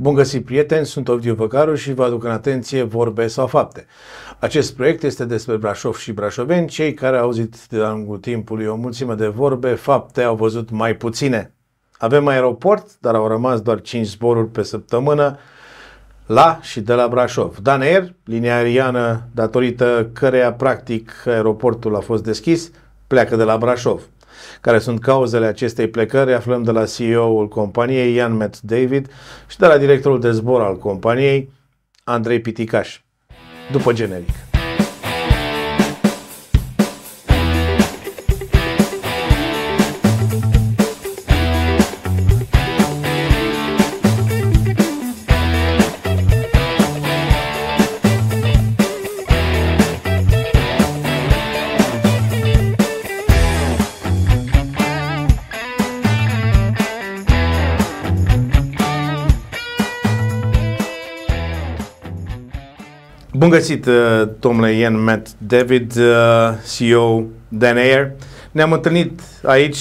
Bun găsit, prieteni! Sunt Ovidiu Văcaru și vă aduc în atenție vorbe sau fapte. Acest proiect este despre Brașov și brașoveni. Cei care au auzit de lungul timpului o mulțime de vorbe, fapte au văzut mai puține. Avem aeroport, dar au rămas doar 5 zboruri pe săptămână la și de la Brașov. Daner, linia aeriană datorită căreia practic aeroportul a fost deschis, pleacă de la Brașov. Care sunt cauzele acestei plecări, aflăm de la CEO-ul companiei, Ian Matt David, și de la directorul de zbor al companiei, Andrei Piticaș. După generic. Bun găsit, uh, domnule Ian Matt David, uh, CEO Dan Air. Ne-am întâlnit aici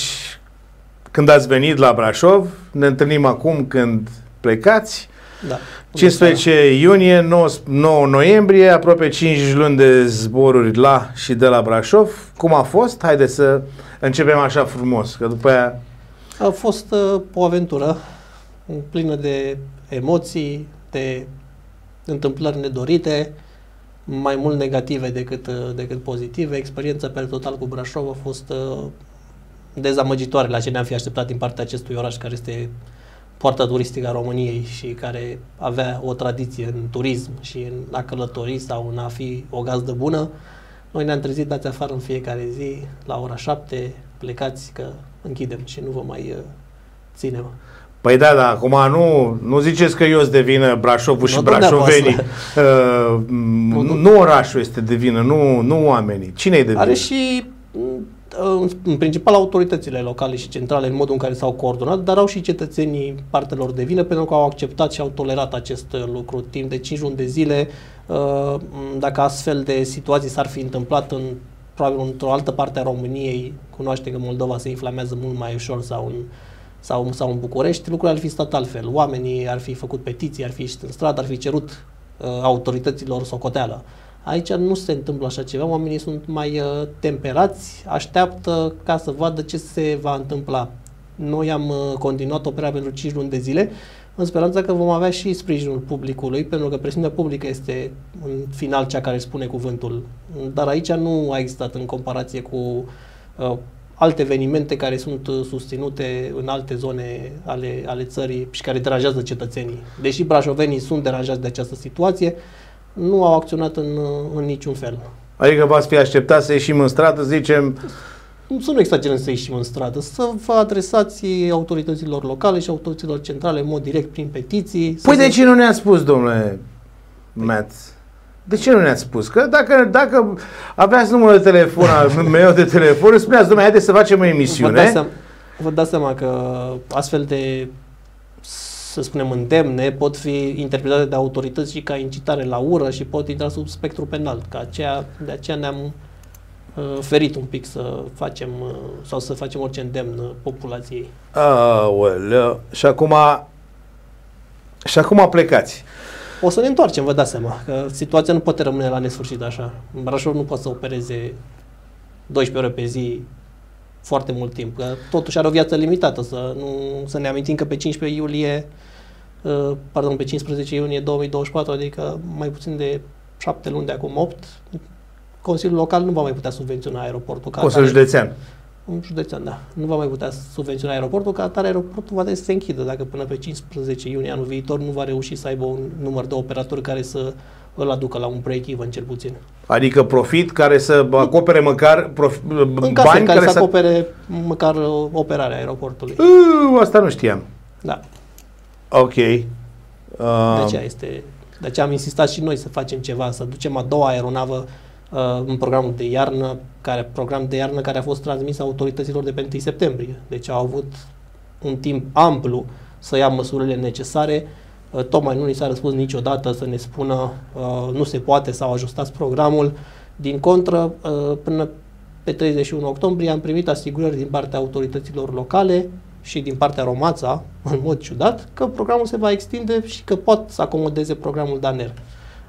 când ați venit la Brașov, ne întâlnim acum când plecați. Da. 15 iunie, 9, 9 noiembrie, aproape 5 luni de zboruri la și de la Brașov. Cum a fost? Haideți să începem așa frumos, că după aia... A fost uh, o aventură plină de emoții, de întâmplări nedorite, mai mult negative decât, uh, decât pozitive. Experiența pe total cu Brașov a fost uh, dezamăgitoare la ce ne-am fi așteptat din partea acestui oraș care este poarta turistică a României și care avea o tradiție în turism și în a călători sau în a fi o gazdă bună. Noi ne-am trezit dați afară în fiecare zi la ora 7, plecați că închidem și nu vă mai uh, ținem. Păi da, da, acum nu, nu ziceți că eu sunt de vină Brașovul și Nu brașovenii. Uh, Nu, nu. nu orașul este de vină, nu, nu oamenii. Cine e de vină? Are și în- în principal autoritățile locale și centrale în modul în care s-au coordonat, dar au și cetățenii partelor de vină pentru că au acceptat și au tolerat acest uh, lucru timp de 5 luni de zile. Uh, Dacă astfel de situații s-ar fi întâmplat în probabil într-o altă parte a României, cunoaște că Moldova se inflamează mult mai ușor sau în sau, sau în București, lucrurile ar fi stat altfel. Oamenii ar fi făcut petiții, ar fi ieșit în stradă, ar fi cerut uh, autorităților socoteală. Aici nu se întâmplă așa ceva, oamenii sunt mai uh, temperați, așteaptă ca să vadă ce se va întâmpla. Noi am uh, continuat operarea pentru 5 luni de zile, în speranța că vom avea și sprijinul publicului, pentru că presiunea publică este în final cea care spune cuvântul. Dar aici nu a existat în comparație cu uh, alte evenimente care sunt uh, susținute în alte zone ale, ale țării și care deranjează cetățenii. Deși brașovenii sunt deranjați de această situație, nu au acționat în, uh, în niciun fel. Adică v-ați fi așteptat să ieșim în stradă, să zicem, Să nu exagerăm să ieșim în stradă, să vă adresați autorităților locale și autorităților centrale în mod direct prin petiții. să păi se- de ce nu ne-ați spus, domnule Matt? De ce nu ne-ați spus? Că dacă, dacă aveați numărul de telefon al meu de telefon, îmi spuneați, domnule, haideți să facem o Vă dați, emisiune. seama, vă dați seama că astfel de, să spunem, îndemne pot fi interpretate de autorități și ca incitare la ură și pot intra sub spectru penal. Ca aceea, de aceea ne-am uh, ferit un pic să facem uh, sau să facem orice îndemn uh, populației. Aoleu. Și acum, și acum plecați. O să ne întoarcem, vă dați seama, că situația nu poate rămâne la nesfârșit așa. Brașov nu poate să opereze 12 ore pe zi foarte mult timp, că totuși are o viață limitată, să, nu, să ne amintim că pe 15 iulie, uh, pardon, pe 15 iunie 2024, adică mai puțin de 7 luni de acum 8, Consiliul Local nu va mai putea subvenționa aeroportul ca Consiliul atare. Județean. Un județean, da. Nu va mai putea subvenționa aeroportul, ca atare aeroportul va trebui să se închidă dacă până pe 15 iunie anul viitor nu va reuși să aibă un număr de operatori care să îl aducă la un break-even cel puțin. Adică profit care să acopere măcar prof, În bani case care, care să să... acopere măcar uh, operarea aeroportului. Uh, asta nu știam. Da. Ok. Uh, De aceea este... De aceea am insistat și noi să facem ceva, să ducem a doua aeronavă uh, în programul de iarnă, care, program de iarnă care a fost transmis autorităților de pe 1 septembrie. Deci au avut un timp amplu să ia măsurile necesare. Uh, tocmai nu ni s-a răspuns niciodată să ne spună uh, nu se poate sau ajustați programul. Din contră, uh, până pe 31 octombrie am primit asigurări din partea autorităților locale și din partea Romața, în mod ciudat, că programul se va extinde și că pot să acomodeze programul Daner.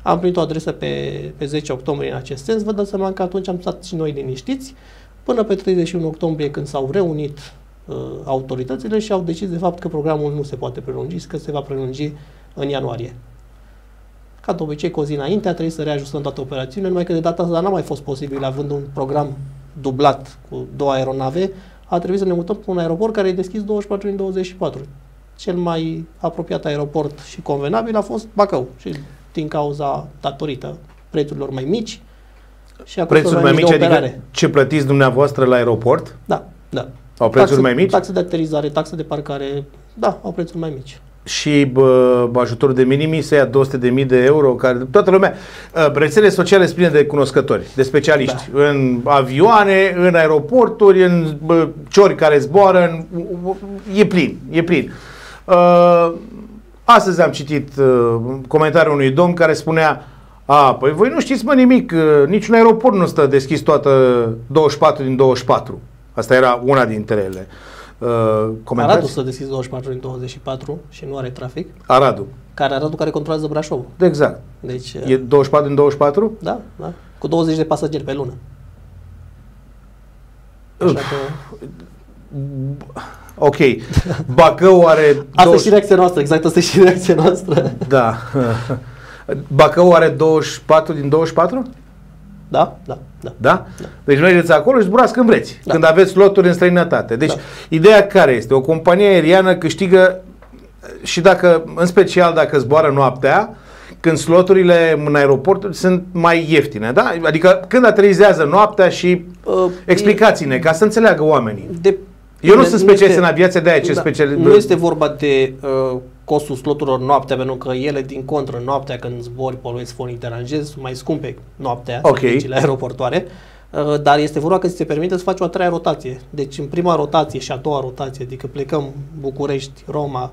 Am primit o adresă pe, pe 10 octombrie în acest sens, vă dați seama că atunci am stat și noi liniștiți, până pe 31 octombrie când s-au reunit uh, autoritățile și au decis de fapt că programul nu se poate prelungi, că se va prelungi în ianuarie. Ca de obicei, cu o zi înainte a trebuit să reajustăm toate operațiunile, numai că de data asta n-a mai fost posibil, având un program dublat cu două aeronave, a trebuit să ne mutăm pe un aeroport care e deschis 24 din 24. Cel mai apropiat aeroport și convenabil a fost Bacău și din cauza datorită prețurilor mai mici și a Prețuri mai mici, adică ce plătiți dumneavoastră la aeroport? Da, da. Au prețuri taxe, mai mici? Taxe de aterizare, taxe de parcare, da, au prețuri mai mici și bă, ajutorul de minimi să ia 200.000 de euro, care toată lumea, ă, rețelele sociale sunt pline de cunoscători, de specialiști, da. în avioane, în aeroporturi, în bă, ciori care zboară, în, e plin, e plin. Uh, astăzi am citit uh, comentariul unui domn care spunea a, păi voi nu știți mă nimic, uh, niciun aeroport nu stă deschis toată 24 din 24. Asta era una dintre ele. Uh, Uh, comentați? Aradul să deschis 24 din 24 și nu are trafic. Aradul. Care Aradul care controlează Brașov. Exact. Deci, e 24 din 24? Da, da. Cu 20 de pasageri pe lună. Așa că... Ok. Bacău are... Asta 20... e și reacția noastră, exact asta e și reacția noastră. Da. Bacău are 24 din 24? Da, da, da. Da? da. Deci mergeți acolo și zburați când vreți, da. când aveți loturi în străinătate. Deci, da. ideea care este? O companie aeriană câștigă și dacă, în special dacă zboară noaptea, când sloturile în aeroport sunt mai ieftine, da? Adică când aterizează noaptea și uh, explicați-ne, ca să înțeleagă oamenii. De, Eu nu sunt specialist în aviație, de aia ce da, specialist. Nu este vorba de uh, costul sloturilor noaptea, pentru că ele, din contră, noaptea când zbori, poluezi fonic, deranjezi, sunt mai scumpe noaptea, okay. serviciile aeroportoare, uh, dar este vorba că ți se permite să faci o a treia rotație. Deci în prima rotație și a doua rotație, adică plecăm București, Roma,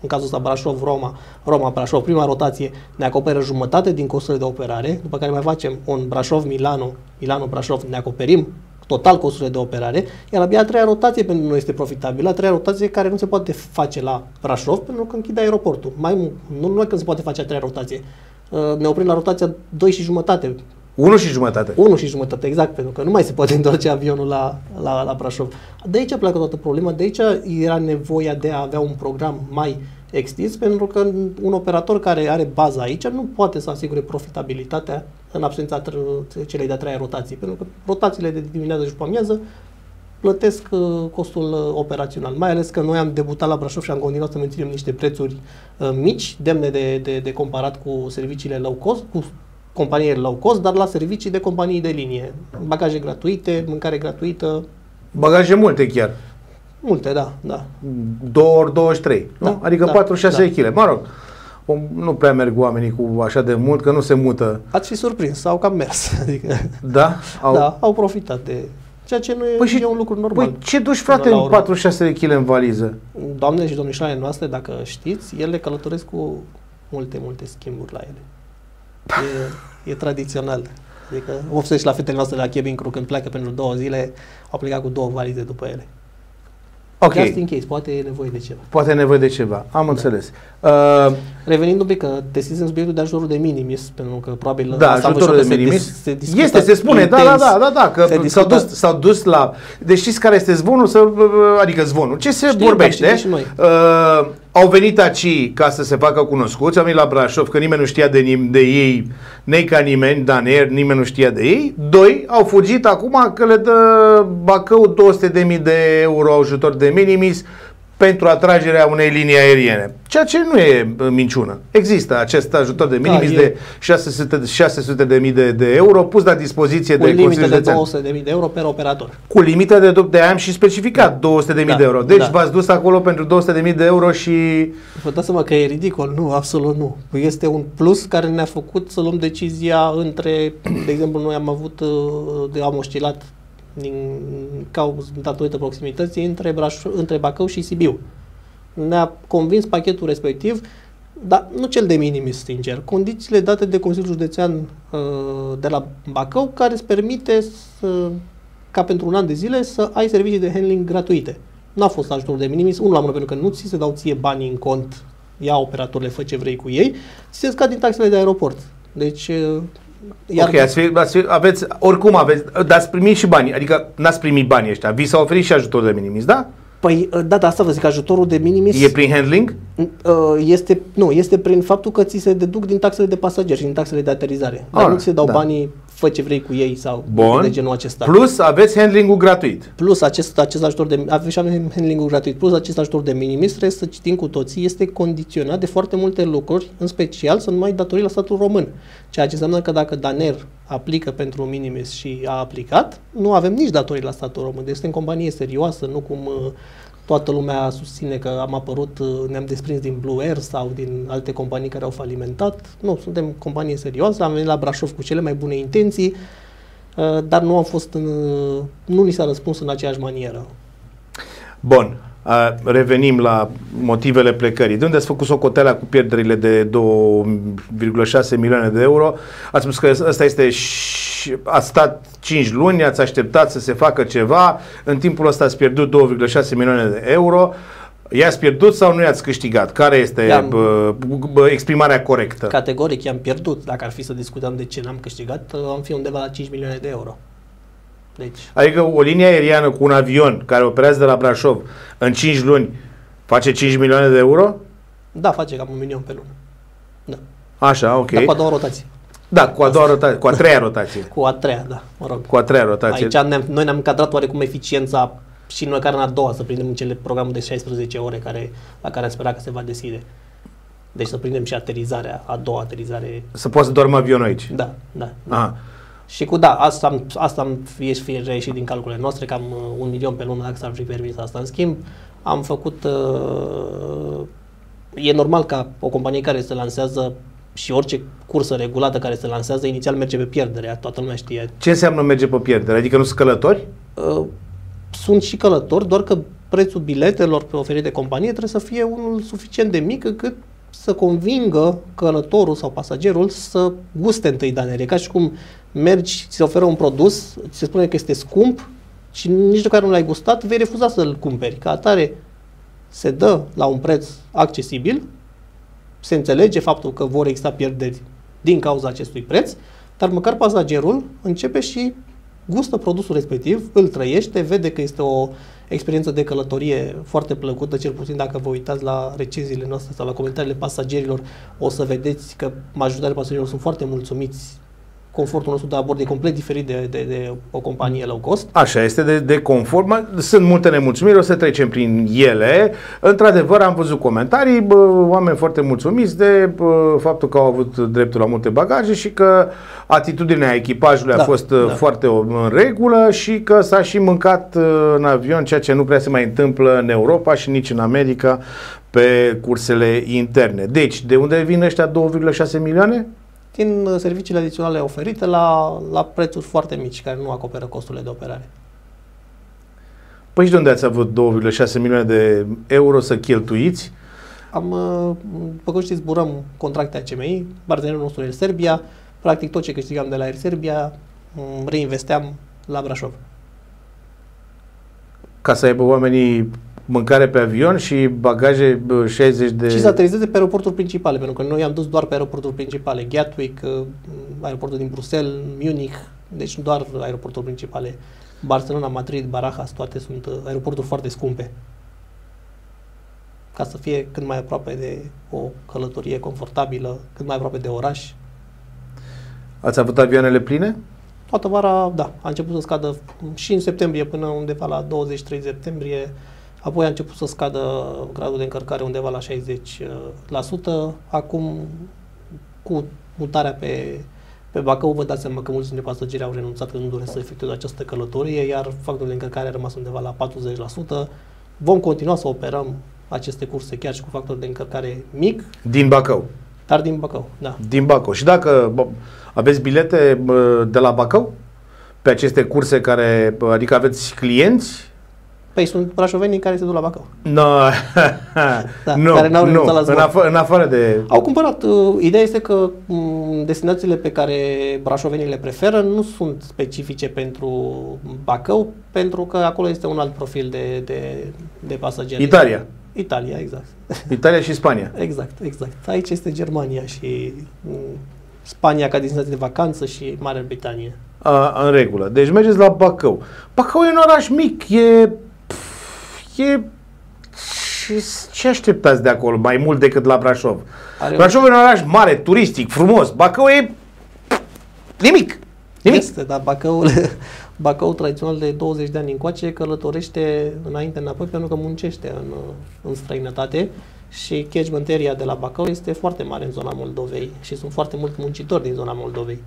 în cazul ăsta Brașov, Roma, Roma, Brașov, prima rotație ne acoperă jumătate din costurile de operare, după care mai facem un Brașov, Milano, Milano, Brașov, ne acoperim total costurile de operare, iar abia a treia rotație pentru noi este profitabilă, a treia rotație care nu se poate face la Brașov pentru că închide aeroportul. Mai, nu numai că se poate face a treia rotație, uh, ne oprim la rotația 2 și jumătate. 1 și jumătate. 1 și jumătate, exact, pentru că nu mai se poate întoarce avionul la, la, la Brașov. De aici pleacă toată problema, de aici era nevoia de a avea un program mai extins, pentru că un operator care are baza aici nu poate să asigure profitabilitatea în absența celei de-a treia rotații, pentru că rotațiile de dimineață și după amiază plătesc uh, costul uh, operațional, mai ales că noi am debutat la Brașov și am continuat să menținem niște prețuri uh, mici, demne de, de, de comparat cu serviciile low cost, cu companiile low cost, dar la servicii de companii de linie. Bagaje gratuite, mâncare gratuită. Bagaje multe chiar. Multe, da, da. 2 ori 23, nu? Da, adică da, 4-6 da. kg. Mă rog, nu prea merg oamenii cu așa de mult, că nu se mută. Ați fi surprins, sau cam mers. Adică, da? Au... Da, au profitat de ceea ce nu e, păi și, e un lucru normal. Păi ce duci, frate, în 4-6 kg în valiză? Doamne și domnișoare noastre, dacă știți, ele călătoresc cu multe, multe schimburi la ele. E, e tradițional. Adică observi la fetele noastre la Cabin Crew, când pleacă pentru două zile, au plecat cu două valize după ele. Ok. Just in case, poate e nevoie de ceva. Poate e nevoie de ceva, am da. înțeles. Uh, Revenind un pic, că deschisem subiectul de ajutorul de minimis, pentru că probabil da, ajutorul de minimis se, dis, se este, se spune, da, da, da, da, da, că s-au dus, s-au dus la, deci știți care este zvonul, să, adică zvonul, ce se Știm, vorbește? Și noi. Uh, au venit aici ca să se facă cunoscuți, au venit la Brașov, că nimeni nu știa de, nim- de ei, nei ca nimeni, Daniel, nimeni nu știa de ei. Doi, au fugit acum că le dă Bacău 200.000 de euro ajutor de minimis, pentru atragerea unei linii aeriene. Ceea ce nu e minciună. Există acest ajutor de da, minimis da, de 600, 600 de mii de, de euro pus la dispoziție cu de limită de 200 de mii de euro per operator. Cu limită de, de am și specificat da. 200 de mii da, de euro. Deci da. v-ați dus acolo pentru 200 de mii de euro și... Vă dați seama că e ridicol? Nu, absolut nu. Este un plus care ne-a făcut să luăm decizia între, de exemplu, noi am avut, uh, de am oscilat din cauza datorită proximității între, Braș- între Bacău și Sibiu. Ne-a convins pachetul respectiv, dar nu cel de minimis, sincer. Condițiile date de Consiliul Județean uh, de la Bacău, care îți permite să, ca pentru un an de zile să ai servicii de handling gratuite. N-a fost ajutor de minimis, unul la mână, pentru că nu ți se dau ție banii în cont, ia operatorule, fă ce vrei cu ei, ți se scad din taxele de aeroport. Deci, uh, iar ok, ați fi, ați fi, aveți, oricum aveți, dar ați primit și banii, adică n-ați primit banii ăștia, vi s-a oferit și ajutor de minimis, da? Păi, ă, da, da, asta vă zic, ajutorul de minimis... E prin handling? Ă, este, nu, este prin faptul că ți se deduc din taxele de pasageri și din taxele de aterizare. Dar ah, nu ți se dau da. banii fă ce vrei cu ei sau Bun. de genul acesta. Plus aveți handling-ul gratuit. Plus acest, acest ajutor de avem și handling-ul gratuit. Plus acest ajutor de minimis, trebuie să citim cu toții, este condiționat de foarte multe lucruri, în special să nu mai datorii la statul român. Ceea ce înseamnă că dacă Daner aplică pentru un minimis și a aplicat, nu avem nici datorii la statul român. Deci suntem companie serioasă, nu cum uh, toată lumea susține că am apărut, uh, ne-am desprins din Blue Air sau din alte companii care au falimentat. Nu, suntem companie serioasă, am venit la Brașov cu cele mai bune intenții, uh, dar nu am fost în, nu ni s-a răspuns în aceeași manieră. Bun. Revenim la motivele plecării. De unde ați făcut socoteala cu pierderile de 2,6 milioane de euro? Ați spus că ăsta este și ați stat 5 luni, ați așteptat să se facă ceva, în timpul ăsta ați pierdut 2,6 milioane de euro. I-ați pierdut sau nu i-ați câștigat? Care este bă, bă, exprimarea corectă? Categoric i-am pierdut. Dacă ar fi să discutăm de ce n-am câștigat, am fi undeva la 5 milioane de euro. Deci. Adică o linie aeriană cu un avion care operează de la Brașov în 5 luni face 5 milioane de euro? Da, face cam un milion pe lună. Da. Așa, ok. Dar cu a doua rotație. Da, cu a doua rotație, cu a treia rotație. cu a treia, da, mă rog. Cu a treia rotație. Aici ne noi ne-am cadrat oarecum eficiența și noi care în a doua să prindem în cele programul de 16 ore care, la care am sperat că se va deschide. Deci să prindem și aterizarea, a doua aterizare. Să poți să dormi avionul aici. Da, da. da. Aha. Și cu da, asta am, asta am fie reieșit din calculele noastre, cam uh, un milion pe lună dacă s-ar fi permis asta. În schimb, am făcut... Uh, e normal ca o companie care se lansează și orice cursă regulată care se lansează, inițial merge pe pierdere, toată lumea știe. Ce înseamnă merge pe pierdere? Adică nu sunt călători? Uh, sunt și călători, doar că prețul biletelor pe oferit de companie trebuie să fie unul suficient de mic cât să convingă călătorul sau pasagerul să guste întâi danere. Ca și cum mergi, ți se oferă un produs, ți se spune că este scump și nici de care nu l-ai gustat, vei refuza să-l cumperi. Ca atare, se dă la un preț accesibil, se înțelege faptul că vor exista pierderi din cauza acestui preț, dar măcar pasagerul începe și gustă produsul respectiv, îl trăiește, vede că este o experiență de călătorie foarte plăcută, cel puțin dacă vă uitați la recenziile noastre sau la comentariile pasagerilor, o să vedeți că majoritatea pasagerilor sunt foarte mulțumiți confortul nostru de abord e complet diferit de, de, de o companie low cost. Așa, este de, de confort. Sunt multe nemulțumiri, o să trecem prin ele. Într-adevăr, am văzut comentarii, bă, oameni foarte mulțumiți de bă, faptul că au avut dreptul la multe bagaje și că atitudinea echipajului da, a fost da. foarte în regulă și că s-a și mâncat în avion, ceea ce nu prea se mai întâmplă în Europa și nici în America pe cursele interne. Deci, de unde vin ăștia 2,6 milioane? Din uh, serviciile adiționale oferite la, la prețuri foarte mici, care nu acoperă costurile de operare. Păi și de unde ați avut 2,6 milioane de euro să cheltuiți? Am, uh, după cum știți, zburăm contracte ACMI, partenerul nostru e Serbia, practic tot ce câștigam de la Air Serbia mm, reinvesteam la Brașov. Ca să aibă oamenii mâncare pe avion și bagaje 60 de... Și să aterizeze pe aeroporturi principale, pentru că noi am dus doar pe aeroporturi principale. Gatwick, uh, aeroportul din Bruxelles, Munich, deci doar aeroporturi principale. Barcelona, Madrid, Barajas, toate sunt uh, aeroporturi foarte scumpe. Ca să fie cât mai aproape de o călătorie confortabilă, cât mai aproape de oraș. Ați avut avioanele pline? Toată vara, da. A început să scadă și în septembrie până undeva la 23 septembrie Apoi a început să scadă gradul de încărcare undeva la 60%. Acum, cu mutarea pe, pe Bacău, vă dați seama că mulți dintre pasageri au renunțat că nu doresc să efectueze această călătorie, iar factorul de încărcare a rămas undeva la 40%. Vom continua să operăm aceste curse chiar și cu factor de încărcare mic. Din Bacău? Dar din Bacău, da. Din Bacău. Și dacă aveți bilete de la Bacău pe aceste curse care, adică aveți clienți Păi sunt brașovenii care se duc la Bacău. No, Da, nu, care n-au nu. renunțat la În, zbor. afară, în afară de... Au cumpărat. uh, Ideea este că m, destinațiile pe care brașovenii le preferă nu sunt specifice pentru Bacău, pentru că acolo este un alt profil de, de, de pasageri. Italia. Italia, exact. Italia și Spania. Exact, exact. Aici este Germania și m, Spania ca destinație de vacanță și Marea Britanie. A, în regulă. Deci mergeți la Bacău. Bacău e un oraș mic, e... pf, e... Ce, ce așteptați de acolo mai mult decât la Brașov? Are un- Brașov e un oraș mare, turistic, frumos. Bacău e... nimic. Nimic. Este, dar Bacăul, Bacău tradițional de 20 de ani încoace călătorește înainte înapoi pentru că muncește în, în străinătate și catchment area de la Bacău este foarte mare în zona Moldovei și sunt foarte mulți muncitori din zona Moldovei.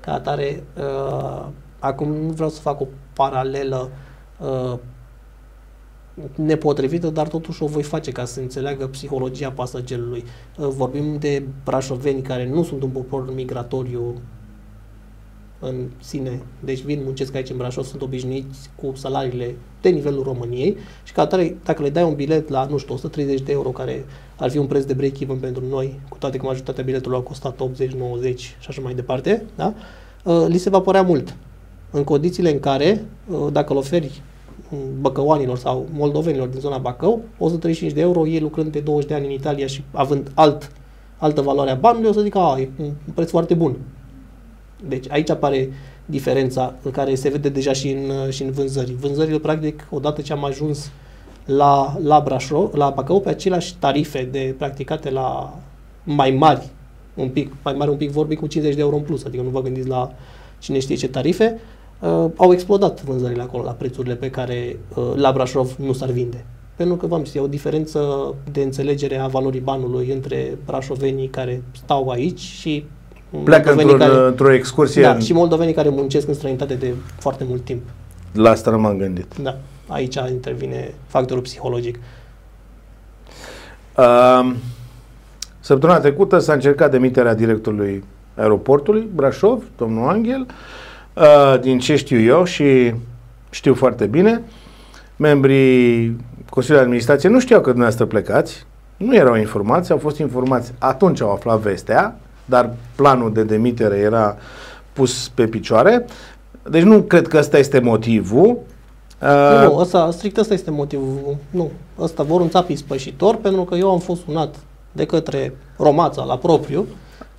Ca atare, uh, acum nu vreau să fac o paralelă uh, nepotrivită, dar totuși o voi face ca să înțeleagă psihologia pasagerului. Uh, vorbim de brașoveni care nu sunt un popor migratoriu în sine, deci vin, muncesc aici în Brașov, sunt obișnuiți cu salariile de nivelul României și ca atare, dacă le dai un bilet la, nu știu, 130 de euro, care ar fi un preț de break-even pentru noi, cu toate că majoritatea biletelor au costat 80, 90 și așa mai departe, da? Uh, li se va părea mult. În condițiile în care, uh, dacă îl oferi mm, băcăoanilor sau moldovenilor din zona Bacău, 135 de euro, ei lucrând de 20 de ani în Italia și având alt, altă valoare a banului, o să zică, a, e un preț foarte bun. Deci aici apare diferența în care se vede deja și în, și în vânzări. Vânzările, practic, odată ce am ajuns la, la Brașov, la Bacău, pe aceleași tarife de practicate la mai mari, un pic, mai mari un pic vorbim cu 50 de euro în plus, adică nu vă gândiți la cine știe ce tarife, uh, au explodat vânzările acolo la prețurile pe care uh, la Brașov nu s-ar vinde. Pentru că, v-am zis, e o diferență de înțelegere a valorii banului între brașovenii care stau aici și Pleacă moldovenii într-un, care, într-o excursie. da, în- și moldovenii care muncesc în străinătate de foarte mult timp. La asta nu m-am gândit. Da, aici intervine factorul psihologic. Um, săptămâna trecută s-a încercat demiterea directorului aeroportului Brașov, domnul Angel, uh, din ce știu eu și știu foarte bine, membrii Consiliului de Administrație nu știau că dumneavoastră plecați, nu erau informați, au fost informați, atunci au aflat vestea, dar planul de demitere era pus pe picioare. Deci nu cred că ăsta este motivul. Uh, Nu, nu, ăsta, strict ăsta este motivul. Nu, ăsta vor un țap ispășitor, pentru că eu am fost sunat de către Romața la propriu,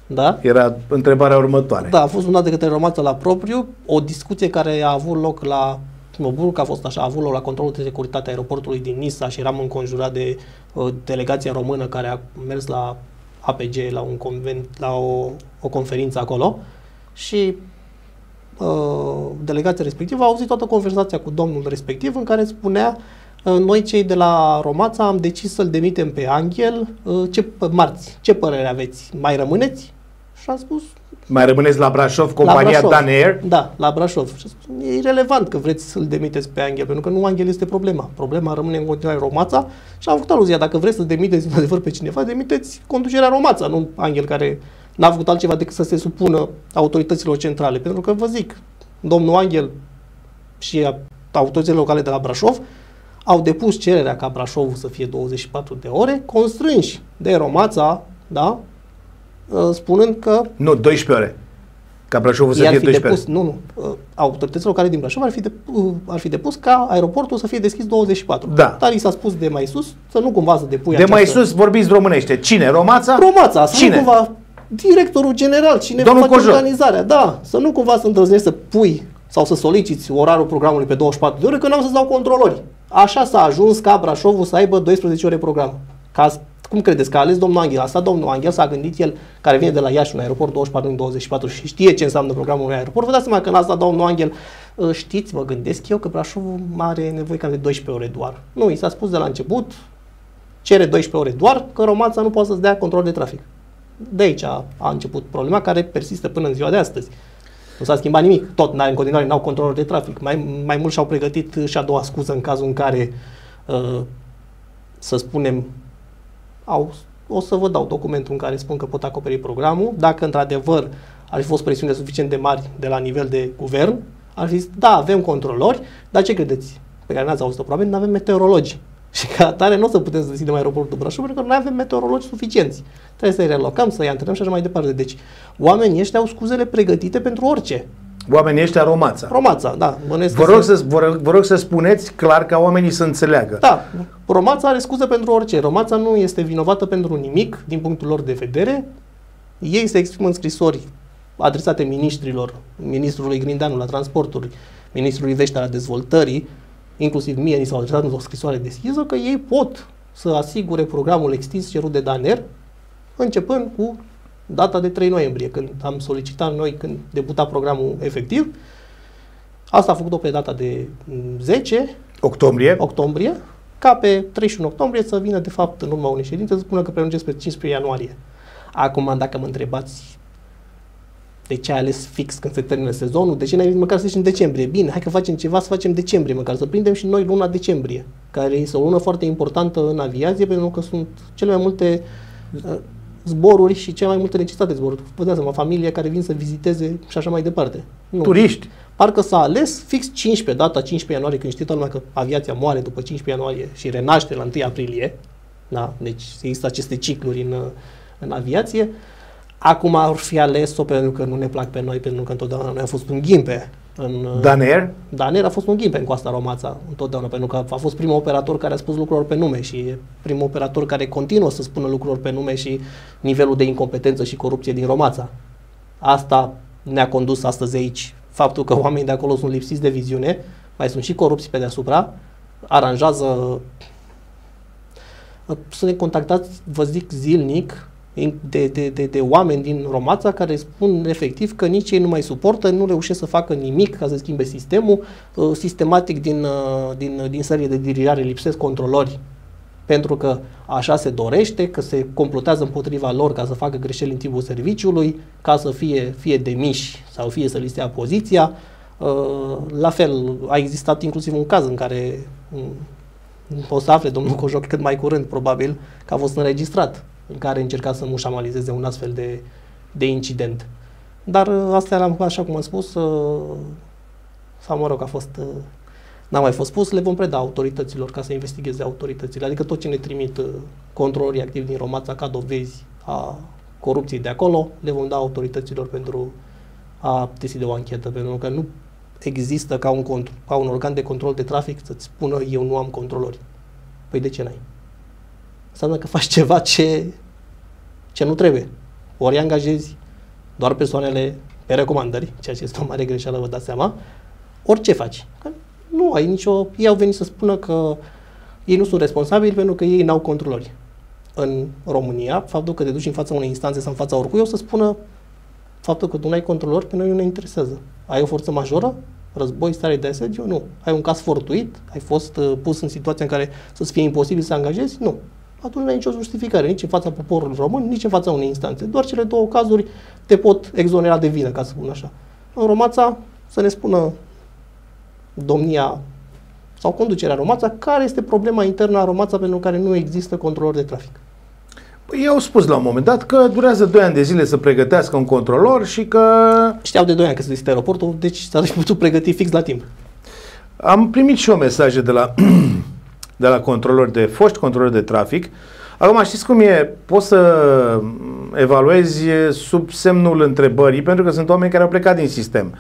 da? Era întrebarea următoare. Da, a fost sunat de către Romața la propriu, o discuție care a avut loc la Mă bucur că a fost așa, a avut loc la controlul de securitate a aeroportului din Nisa și eram înconjurat de uh, delegația română care a mers la APG, la, un convent, la o, o conferință acolo și uh, delegația respectivă a auzit toată conversația cu domnul respectiv în care spunea uh, noi cei de la Romața am decis să-l demitem pe Angel, uh, ce, marți, ce părere aveți? Mai rămâneți? Și am spus, Mai rămâneți la Brașov, compania Brașov. Dan Air? Da, la Brașov. Și spun, e irrelevant că vreți să-l demiteți pe Angel, pentru că nu Angel este problema. Problema rămâne în continuare Romața și am făcut aluzia, dacă vreți să demiteți într-adevăr pe cineva, demiteți conducerea Romața, nu Angel care n-a făcut altceva decât să se supună autorităților centrale. Pentru că vă zic, domnul Angel și a- autoritățile locale de la Brașov au depus cererea ca Brașovul să fie 24 de ore, constrânși de Romața, da, Uh, spunând că Nu, 12 ore. Ca Brașovul să i-ar fie fi 12 depus, nu, nu, uh, autoritățile locale din Brașov ar fi, de, uh, ar fi depus ca aeroportul să fie deschis 24. Da. Dar i s-a spus de mai sus să nu cumva să depui De mai această... sus vorbiți românește. Cine? Romața? Romața, să Cine? nu cumva directorul general, cine Domnul face Cojor. organizarea, da, să nu cumva să îndrăznești să pui sau să soliciți orarul programului pe 24 de ore, că n-am să-ți dau controlori. Așa s-a ajuns ca Brașovul să aibă 12 ore program. Ca, cum credeți că a ales domnul Angel? Asta domnul Angel s-a gândit el, care vine de la Iași, un aeroport 24 în 24 și știe ce înseamnă programul unui aeroport. Vă dați seama că în asta domnul Angel, "Ă, știți, mă gândesc eu că Brașovul are nevoie cam de 12 ore doar. Nu, i s-a spus de la început, cere 12 ore doar, că Romanța nu poate să-ți dea control de trafic. De aici a, a început problema care persistă până în ziua de astăzi. Nu s-a schimbat nimic. Tot n în continuare n-au control de trafic. Mai, mai mult și-au pregătit și a doua scuză în cazul în care, uh, să spunem, au, o să vă dau documentul în care spun că pot acoperi programul. Dacă într-adevăr ar fi fost presiune suficient de mari de la nivel de guvern, ar fi zis, da, avem controlori, dar ce credeți? pe care n-ați auzit-o probabil, nu avem meteorologi. Și ca atare nu o să putem să deschidem aeroportul Brașov pentru că nu avem meteorologi suficienți. Trebuie să-i relocăm, să-i antrenăm și așa mai departe. Deci oamenii ăștia au scuzele pregătite pentru orice. Oamenii ăștia Romața. Romața, da. Vă rog, să, vă, rog, vă rog să spuneți clar ca oamenii să înțeleagă. Da, Romața are scuze pentru orice. Romața nu este vinovată pentru nimic din punctul lor de vedere. Ei se exprimă în scrisori adresate ministrilor, ministrului Grindeanu la transporturi, ministrului Veștea la dezvoltării, inclusiv mie ni s-au adresat o scrisoare deschisă, că ei pot să asigure programul extins cerut de Daner, începând cu data de 3 noiembrie, când am solicitat noi, când debuta programul efectiv. Asta a făcut-o pe data de 10 octombrie. octombrie, ca pe 31 octombrie să vină, de fapt, în urma unei ședințe, să spună că prelungesc pe 15 ianuarie. Acum, dacă mă întrebați de ce ai ales fix când se termină sezonul, de ce n-ai măcar să zici în decembrie? Bine, hai că facem ceva, să facem decembrie măcar, să prindem și noi luna decembrie, care este o lună foarte importantă în aviație, pentru că sunt cele mai multe uh, zboruri și cea mai multe necesitate de zboruri. Vă dați seama, familie care vin să viziteze și așa mai departe. Nu. Turiști. Parcă s-a ales fix 15, data 15 ianuarie, când știe lumea că aviația moare după 15 ianuarie și renaște la 1 aprilie. Da? Deci există aceste cicluri în, în aviație. Acum ar fi ales-o pentru că nu ne plac pe noi, pentru că întotdeauna noi a fost un ghimpe. În, Daner? Daner a fost un ghimpe în coasta Romața, întotdeauna, pentru că a fost primul operator care a spus lucrurilor pe nume și e primul operator care continuă să spună lucrurilor pe nume și nivelul de incompetență și corupție din Romața. Asta ne-a condus astăzi aici. Faptul că oamenii de acolo sunt lipsiți de viziune, mai sunt și corupți pe deasupra, aranjează să ne contactați, vă zic, zilnic de, de, de, de oameni din Romața care spun efectiv că nici ei nu mai suportă, nu reușesc să facă nimic ca să schimbe sistemul. Uh, sistematic din, uh, din, din serie de dirijare lipsesc controlori pentru că așa se dorește, că se complotează împotriva lor ca să facă greșeli în timpul serviciului, ca să fie fie demiși sau fie să li se ia poziția. Uh, la fel, a existat inclusiv un caz în care o să afle domnul Cojoc cât mai curând, probabil, că a fost înregistrat în care încerca să mușamalizeze un astfel de, de incident. Dar uh, asta era, așa cum am spus, uh, sau mă rog, a fost, uh, n-a mai fost spus, le vom preda autorităților ca să investigheze autoritățile. Adică tot ce ne trimit controlorii activi din Romața ca dovezi a corupției de acolo, le vom da autorităților pentru a deschide o anchetă, pentru că nu există ca un, ca un organ de control de trafic să-ți spună eu nu am controlori. Păi de ce n-ai? Înseamnă că faci ceva ce, ce nu trebuie. Ori angajezi doar persoanele pe recomandări, ceea ce este o mare greșeală, vă dați seama, ori ce faci. Că nu ai nicio... Ei au venit să spună că ei nu sunt responsabili pentru că ei n-au controlori. În România, faptul că te duci în fața unei instanțe sau în fața oricui, o să spună faptul că tu nu ai controlori, pe noi nu ne interesează. Ai o forță majoră? Război, stare de asediu? Nu. Ai un caz fortuit? Ai fost uh, pus în situația în care să-ți fie imposibil să angajezi? Nu atunci nu ai nicio justificare, nici în fața poporului român, nici în fața unei instanțe. Doar cele două cazuri te pot exonera de vină, ca să spun așa. În Romața, să ne spună domnia sau conducerea Romața, care este problema internă a Romața pentru care nu există controlor de trafic. Păi ei au spus la un moment dat că durează 2 ani de zile să pregătească un controlor și că... Știau de 2 ani că se deschide aeroportul, deci s-ar fi putut pregăti fix la timp. Am primit și eu mesaje de la de la controlori de foști controlori de trafic. Acum știți cum e, poți să evaluezi sub semnul întrebării pentru că sunt oameni care au plecat din sistem.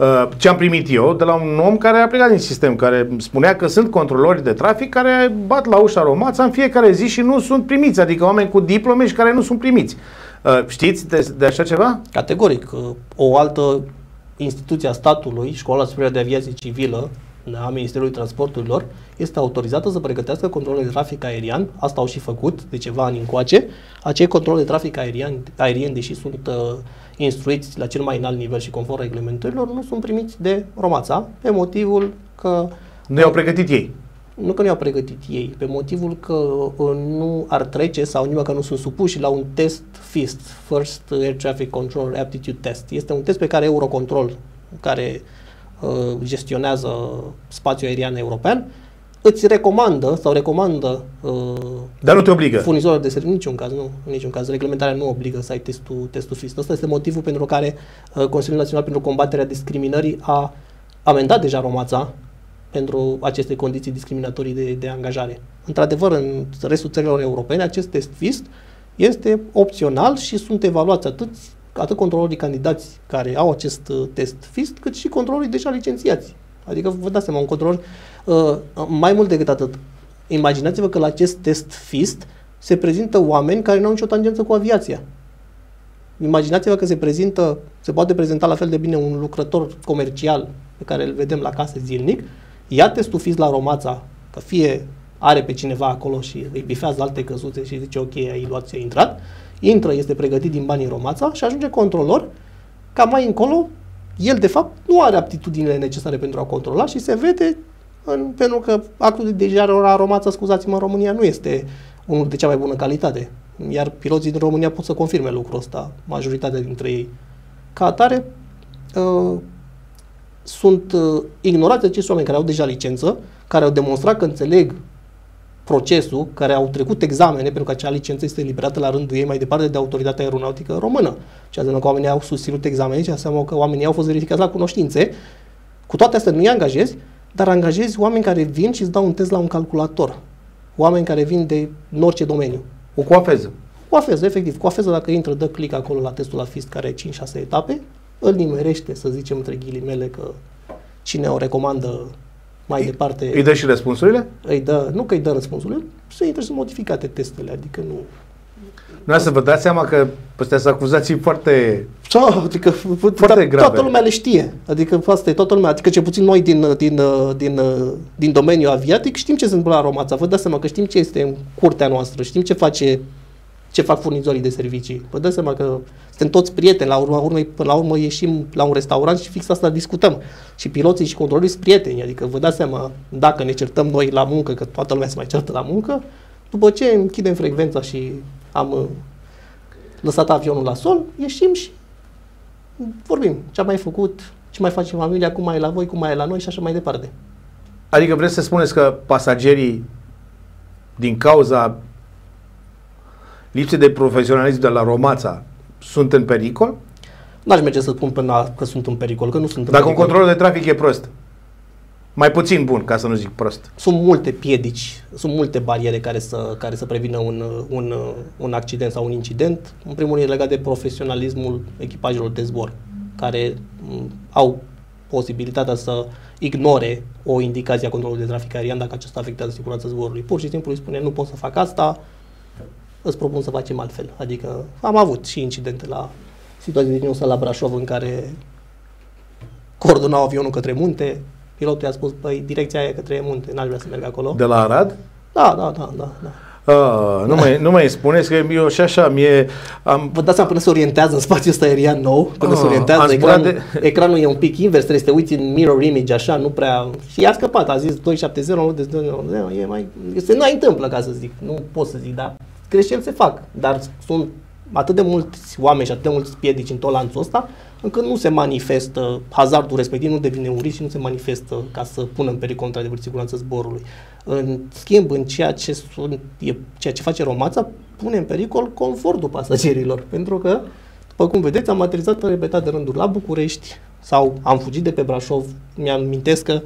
Uh, ce am primit eu de la un om care a plecat din sistem, care spunea că sunt controlori de trafic care bat la ușa romața în fiecare zi și nu sunt primiți, adică oameni cu diplome și care nu sunt primiți. Uh, știți de, de așa ceva? Categoric. Uh, o altă instituție a statului, Școala Superioară de Aviație Civilă, a Ministerului Transporturilor este autorizată să pregătească controlul de trafic aerian, asta au și făcut de ceva ani încoace. Acei control de trafic aerian, aerien, deși sunt uh, instruiți la cel mai înalt nivel și conform reglementărilor, nu sunt primiți de Romața, pe motivul că... Nu i-au pregătit ei. Nu că nu i-au pregătit ei, pe motivul că uh, nu ar trece sau nici că nu sunt supuși la un test FIST, First Air Traffic Control Aptitude Test. Este un test pe care Eurocontrol, care Uh, gestionează spațiul aerian european, îți recomandă sau recomandă uh, Dar nu te obligă. Furnizorul de servicii, niciun caz, nu, în niciun caz. Reglementarea nu obligă să ai testul, testul FIST. Asta este motivul pentru care uh, Consiliul Național pentru Combaterea Discriminării a amendat deja Romața pentru aceste condiții discriminatorii de, de angajare. Într-adevăr, în restul țărilor europene, acest test FIST este opțional și sunt evaluați atât, atât controlorii candidați care au acest uh, test FIST, cât și controlorii deja licențiați. Adică vă dați seama, un controlor, uh, mai mult decât atât, imaginați-vă că la acest test FIST se prezintă oameni care nu au nicio tangență cu aviația. Imaginați-vă că se prezintă, se poate prezenta la fel de bine un lucrător comercial pe care îl vedem la case zilnic, ia testul FIS la Romața, că fie are pe cineva acolo și îi bifează alte căsuțe și zice ok, ai luat și ai intrat, intră, este pregătit din banii Romața și ajunge controlor ca mai încolo el de fapt nu are aptitudinile necesare pentru a controla și se vede în, pentru că actul de deja la Romața, scuzați-mă, în România nu este unul de cea mai bună calitate. Iar piloții din România pot să confirme lucrul ăsta, majoritatea dintre ei. Ca atare, uh, sunt uh, ignorați acești oameni care au deja licență, care au demonstrat că înțeleg procesul, care au trecut examene, pentru că acea licență este eliberată la rândul ei mai departe de autoritatea aeronautică română. Ce înseamnă că oamenii au susținut examene, ce înseamnă că oamenii au fost verificați la cunoștințe. Cu toate astea nu i angajezi, dar angajezi oameni care vin și îți dau un test la un calculator. Oameni care vin de în orice domeniu. O coafeză. Coafeză, efectiv. Coafeză, dacă intră, dă click acolo la testul la FIST, care are 5-6 etape, îl nimerește, să zicem, între ghilimele, că cine o recomandă mai departe... Îi dă și răspunsurile? Îi dă, nu că îi dă răspunsurile, să intre să modificate testele, adică nu... Nu să vă dați seama că astea sunt acuzații foarte... Da, adică foarte grave. toată lumea le știe. Adică asta e toată lumea. Adică ce puțin noi din, din, din, din domeniul aviatic știm ce se întâmplă la Romața. Vă dați seama că știm ce este în curtea noastră, știm ce face ce fac furnizorii de servicii. Vă dați seama că suntem toți prieteni, la urmă, urmă, până la urmă ieșim la un restaurant și fix asta discutăm. Și piloții și controlorii sunt prieteni, adică vă dați seama, dacă ne certăm noi la muncă, că toată lumea se mai certă la muncă, după ce închidem frecvența și am uh, lăsat avionul la sol, ieșim și vorbim ce am mai făcut, ce mai face familia, cum mai e la voi, cum mai e la noi și așa mai departe. Adică vreți să spuneți că pasagerii din cauza lipsă de profesionalism de la Romața sunt în pericol? N-aș merge să spun până că sunt în pericol, că nu sunt în Dacă pericol. un control de trafic e prost, mai puțin bun, ca să nu zic prost. Sunt multe piedici, sunt multe bariere care să, care să prevină un, un, un accident sau un incident. În primul rând legat de profesionalismul echipajelor de zbor, care m, au posibilitatea să ignore o indicație a controlului de trafic aerian dacă acesta afectează siguranța zborului. Pur și simplu îi spune nu pot să fac asta, îți propun să facem altfel. Adică am avut și incidente la situații din la Brașov în care coordonau avionul către munte, pilotul i-a spus, păi, direcția aia către munte, n-aș vrea să merg acolo. De la Arad? Da, da, da, da. da. Uh, nu, mai, nu mai spuneți că eu și așa mie am... Vă dați seama până se orientează în spațiul ăsta aerian nou, până uh, se orientează, ecranul, de... ecranul e un pic invers, trebuie să te uiți în mirror image așa, nu prea... Și i-a scăpat, a zis 270, nu de 270, e mai... Se nu întâmplă, ca să zic, nu pot să zic, dar greșeli se fac, dar sunt atât de mulți oameni și atât de mulți piedici în tot lanțul ăsta, încât nu se manifestă hazardul respectiv, nu devine un risc și nu se manifestă ca să pună în pericol într-adevăr siguranța zborului. În schimb, în ceea ce, sunt, e, ceea ce face Romața, pune în pericol confortul pasagerilor, pentru că, după cum vedeți, am aterizat în repetate rânduri la București sau am fugit de pe Brașov, mi-am amintesc că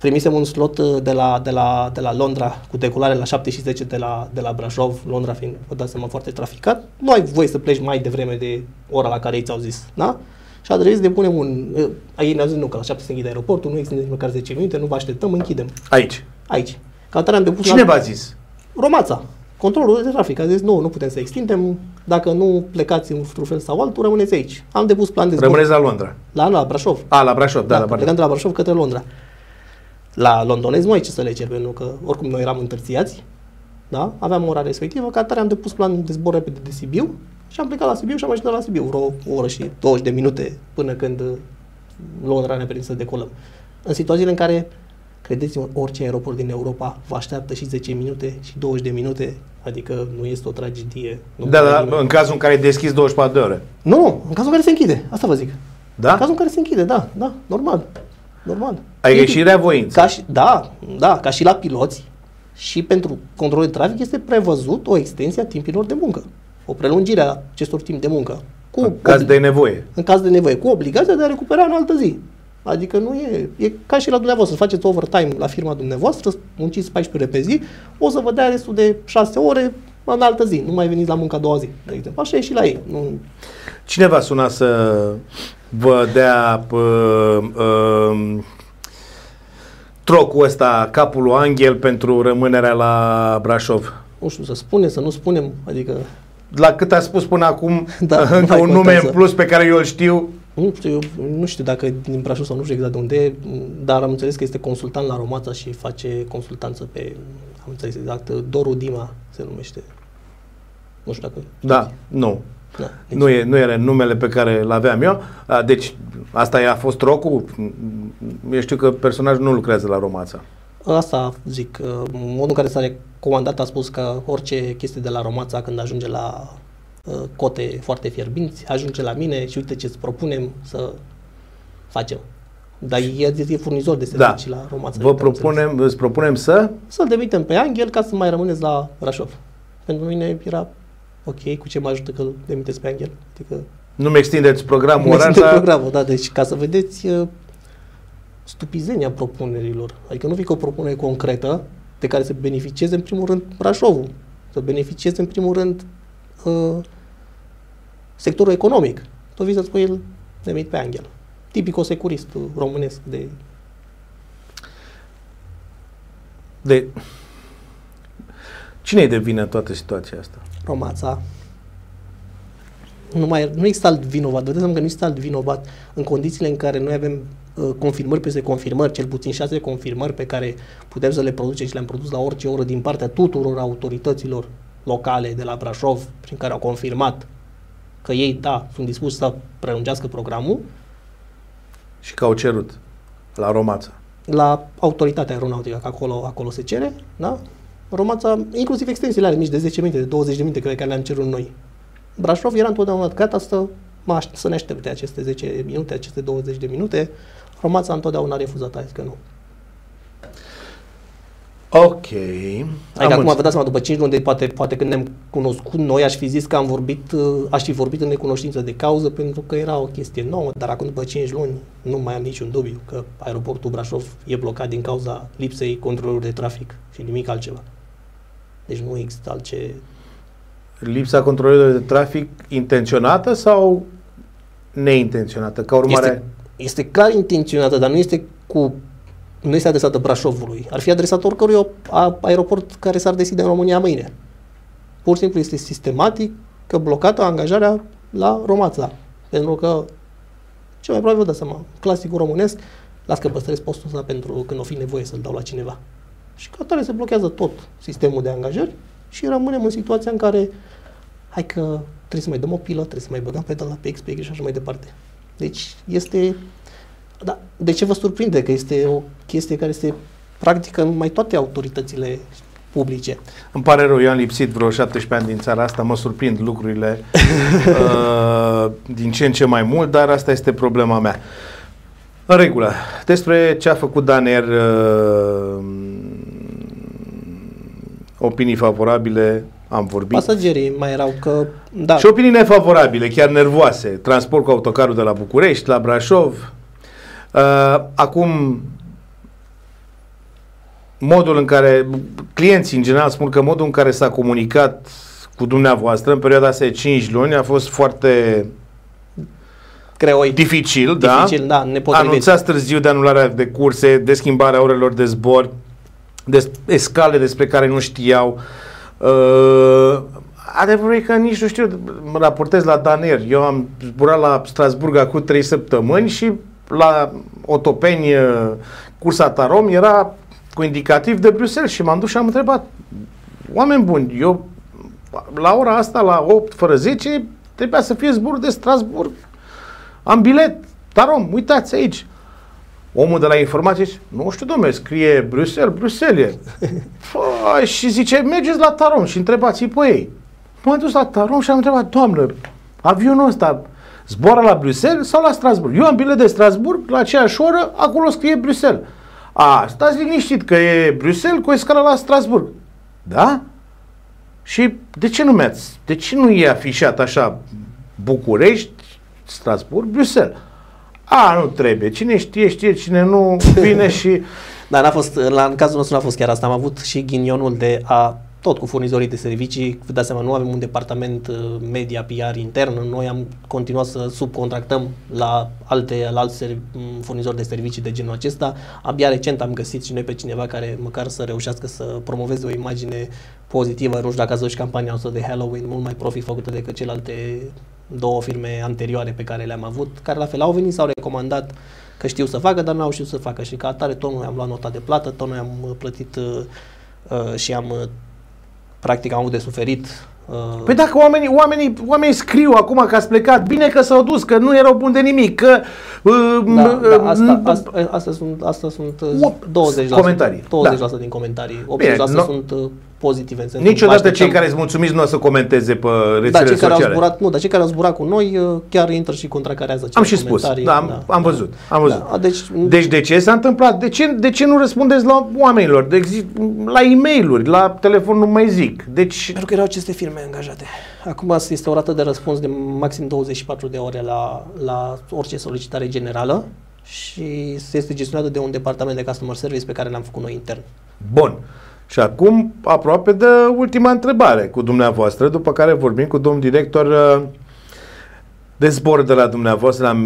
primisem un slot uh, de la, de la, de la Londra cu decolare la 7 și 10 de la, de la Brașov, Londra fiind, vă dați seama, foarte traficat. Nu ai voie să pleci mai devreme de ora la care ei ți-au zis, da? Și a trebuit să depunem un... Uh, ei ne-au zis, nu, că la 7 se închide aeroportul, nu extinde măcar 10 minute, nu vă așteptăm, închidem. Aici? Aici. Ca atare am depus... Cine v-a zis? Romața. Controlul de trafic a zis, nu, nu putem să extindem, dacă nu plecați într-un fel sau altul, rămâneți aici. Am depus plan de zbor. Rămâneți la Londra? La, la Brașov. A, la Brașov, da, da la Brașov. Plecăm de la Brașov către Londra. La londonezi nu ai ce să le cer, pentru că oricum noi eram întârziați, da? aveam ora respectivă, ca atare am depus plan de zbor repede de Sibiu și am plecat la Sibiu și am ajutat la Sibiu vreo o oră și 20 de minute până când uh, Londra ne-a permis să decolăm. În situațiile în care, credeți-mă, orice aeroport din Europa vă așteaptă și 10 minute și 20 de minute, adică nu este o tragedie. Nu da, da, în cazul în care deschis 24 de ore. Nu, în cazul în care se închide, asta vă zic. Da? În cazul în care se închide, da, da, normal. Normal. Ai ieșit reavoință. Ca și, da, da, ca și la piloți și pentru controlul de trafic este prevăzut o extensie a timpilor de muncă. O prelungire a acestor timp de muncă. Cu în caz de nevoie. În caz de nevoie, cu obligația de a recupera în altă zi. Adică nu e, e ca și la dumneavoastră, faceți overtime la firma dumneavoastră, munciți 14 ore pe zi, o să vă dea restul de 6 ore în altă zi, nu mai veniți la muncă a doua zi, de exemplu. Așa e și la ei. Nu... Cineva suna să vă dea uh, uh, trocul ăsta, capul lui Angel pentru rămânerea la Brașov? Nu știu, să spunem, să nu spunem, adică... La cât a spus până acum, Da, nu încă mai un nume contează. în plus pe care eu îl știu, Nu știu, eu nu știu dacă e din Brașov sau nu știu exact de unde e, dar am înțeles că este consultant la Romața și face consultanță pe, am înțeles exact, Doru Dima se numește. Nu știu dacă... da, nu. Da, deci, Nu, e, nu era numele pe care îl aveam eu. A, Deci, asta i-a fost trocul. Eu știu că personajul nu lucrează la Romața. Asta zic, uh, modul în care s-a recomandat a spus că orice chestie de la Romața când ajunge la uh, cote foarte fierbinți, ajunge la mine și uite ce îți propunem să facem. Dar e, e furnizor de Da. servicii la Romața. Vă din câte am înțeles. propunem, îți propunem să Să-l demitem pe Angel ca să mai rămâneți la Brașov. Pentru mine era ok, cu ce mă ajută că îl demiteți pe Angel? Adică nu-mi extindeți programul nu orar. este dar- programul, da, deci ca să vedeți uh, stupizenia propunerilor. Adică nu vii cu o propunere concretă de care să beneficieze în primul rând Brașovul, să beneficieze în primul rând uh, sectorul economic. Tot vii să-ți spui el demit pe Angel. Tipic securist românesc de De... Cine e de vină în toată situația asta? Romața. Nu, mai, nu există alt vinovat. Vedeți că nu există alt vinovat în condițiile în care noi avem uh, confirmări peste confirmări, cel puțin șase confirmări pe care putem să le producem și le-am produs la orice oră din partea tuturor autorităților locale de la Brașov, prin care au confirmat că ei, da, sunt dispuși să prelungească programul, Și că au cerut la Romața. la autoritatea aeronautică, că acolo, acolo se cere, da? Romața, inclusiv extensiile are mici de 10 minute, de 20 de minute, cred că le-am cerut noi. Brașov era întotdeauna gata să, mă aș- să ne aștepte aceste 10 minute, aceste 20 de minute. Romața întotdeauna a refuzat, a zis că nu. Ok. Adică Am acum vă înțeles. dați seama, după 5 luni, de, poate, poate când ne-am cunoscut noi, aș fi zis că am vorbit, uh, aș fi vorbit în necunoștință de cauză, pentru că era o chestie nouă, dar acum după 5 luni nu mai am niciun dubiu că aeroportul Brașov e blocat din cauza lipsei controlului de trafic și nimic altceva. Deci nu există altce... Lipsa controlului de trafic intenționată sau neintenționată? Ca urmare... Este, este clar intenționată, dar nu este cu nu este adresată Brașovului. Ar fi adresată oricărui a- aeroport care s-ar deschide în România mâine. Pur și simplu este sistematic că blocată angajarea la Romața. Pentru că, ce mai probabil vă dați seama, clasicul românesc, las că păstrez postul ăsta pentru când o fi nevoie să-l dau la cineva. Și ca atare se blochează tot sistemul de angajări și rămânem în situația în care hai că trebuie să mai dăm o pilă, trebuie să mai băgăm pedala pe X, pe Y și așa mai departe. Deci este... Da, de ce vă surprinde? Că este o chestie care se practică în mai toate autoritățile publice. Îmi pare rău, eu am lipsit vreo 17 ani din țara asta, mă surprind lucrurile uh, din ce în ce mai mult, dar asta este problema mea. În regulă, despre ce a făcut Daner, uh, opinii favorabile, am vorbit. Pasagerii mai erau că... Da, Și opinii nefavorabile, chiar nervoase. Transport cu autocarul de la București, la Brașov. Uh, acum, modul în care, clienții în general spun că modul în care s-a comunicat cu dumneavoastră în perioada asta de 5 luni a fost foarte creoi. dificil, Dificil, da? da, nepotrivit. Anunțați târziu de anularea de curse, de schimbarea orelor de zbor, de escale despre care nu știau. Uh, adevărul e că nici nu știu, mă raportez la Daner. Eu am zburat la Strasburg acum 3 săptămâni și la Otopeni, uh, cursa Tarom, era cu indicativ de Bruxelles și m-am dus și am întrebat oameni buni, eu la ora asta, la 8 fără 10, trebuia să fie zbor de Strasburg. Am bilet, Tarom, uitați aici. Omul de la informație zice, nu știu, domnule, scrie Bruxelles, Bruxelles. Păi, și zice, mergeți la Tarom și întrebați-i pe ei. M-am dus la Tarom și am întrebat, doamnă, avionul ăsta zboară la Bruxelles sau la Strasburg? Eu am bilet de Strasburg, la aceeași oră, acolo scrie Bruxelles. A, stați liniștit că e Bruxelles cu escala la Strasburg. Da? Și de ce nu mi-ați, de ce nu e afișat așa București, Strasburg, Bruxelles? A, nu trebuie. Cine știe, știe, cine nu, vine și... Dar n-a fost, la, în cazul nostru n-a fost chiar asta. Am avut și ghinionul de a tot cu furnizorii de servicii, vă dați seama, nu avem un departament uh, media PR intern, noi am continuat să subcontractăm la alte, la alți furnizori de servicii de genul acesta. Abia recent am găsit și noi pe cineva care măcar să reușească să promoveze o imagine pozitivă, nu știu dacă ați văzut și campania noastră de Halloween, mult mai profi făcută decât celelalte două firme anterioare pe care le-am avut, care la fel au venit, s-au recomandat că știu să facă, dar nu au știut să facă și ca atare tot noi am luat nota de plată, tot noi am plătit uh, uh, și am uh, practic am avut de suferit. Uh... Păi dacă oamenii, oamenii, oamenii scriu acum că ați plecat, bine că s-au dus, că nu erau buni de nimic, că... Uh, da, uh, da, asta, asta, asta sunt, asta sunt uh, 20%, comentarii. 20% da. din comentarii, 80% bine, sunt uh, pozitive. În Niciodată cei care îți mulțumiți nu o să comenteze pe rețelele da, cei sociale. Care au zburat, nu, dar cei care au zburat cu noi uh, chiar intră și contracarează Am și spus, da, am, da, am văzut. Am văzut. Da, deci, deci de ce s-a întâmplat? De ce, de ce nu răspundeți la oamenilor? De, la e mail la telefon nu mai zic. Deci... Pentru că erau aceste firme angajate. Acum este o rată de răspuns de maxim 24 de ore la, la orice solicitare generală și este gestionată de un departament de customer service pe care l-am făcut noi intern. Bun. Și acum aproape de ultima întrebare cu dumneavoastră, după care vorbim cu domnul director uh, de zbor de la dumneavoastră, la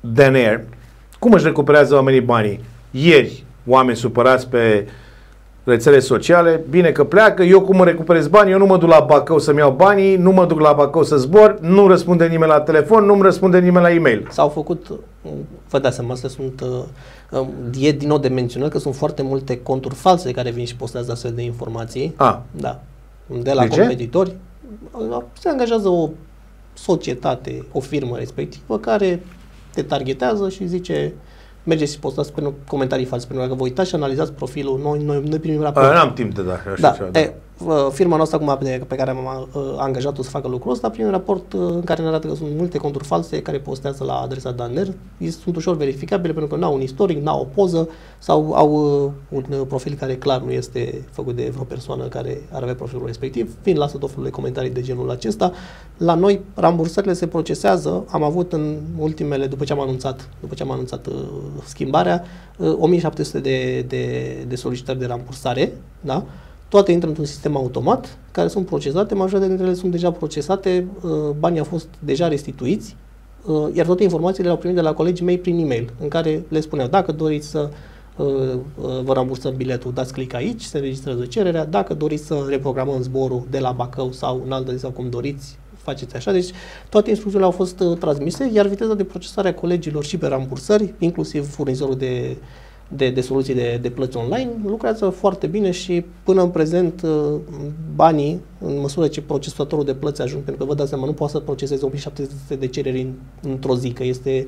DNR. Cum își recuperează oamenii banii? Ieri, oameni supărați pe rețele sociale, bine că pleacă, eu cum îmi recuperez banii, eu nu mă duc la Bacău să-mi iau banii, nu mă duc la Bacău să zbor, nu răspunde nimeni la telefon, nu-mi răspunde nimeni la e-mail. S-au făcut, vă dați seama, astea sunt uh, E din nou de menționat că sunt foarte multe conturi false care vin și postează astfel de informații. A. Da. De la de competitori. Ce? Se angajează o societate, o firmă respectivă care te targetează și zice mergeți și postați pe comentarii false, pentru că dacă vă uitați și analizați profilul, noi, noi, noi primim raport. N-am timp de da, așa da. Ceva, da. E, firma noastră acum pe, pe care am uh, angajat-o să facă lucrul ăsta, prin raport uh, în care ne arată că sunt multe conturi false care postează la adresa Danner, sunt ușor verificabile pentru că nu au un istoric, nu au o poză sau au uh, un profil care clar nu este făcut de vreo persoană care ar avea profilul respectiv, fiind lasă tot felul de comentarii de genul acesta. La noi rambursările se procesează, am avut în ultimele, după ce am anunțat, după ce am anunțat uh, schimbarea, uh, 1700 de, de, de solicitări de rambursare, da? Toate intră într-un sistem automat, care sunt procesate, majoritatea dintre ele sunt deja procesate, uh, banii au fost deja restituiți, uh, iar toate informațiile le-au primit de la colegii mei prin e-mail, în care le spuneau, dacă doriți să uh, vă rambursăm biletul, dați click aici, se registrează cererea, dacă doriți să reprogramăm zborul de la Bacău sau în altă zi sau cum doriți, faceți așa. Deci toate instrucțiunile au fost transmise, iar viteza de procesare a colegilor și pe rambursări, inclusiv furnizorul de de, de soluții de, de plăți online lucrează foarte bine și până în prezent uh, banii, în măsură ce procesatorul de plăți ajung, pentru că vă dați seama, nu poate să proceseze 8700 de cereri în, într-o zi, că este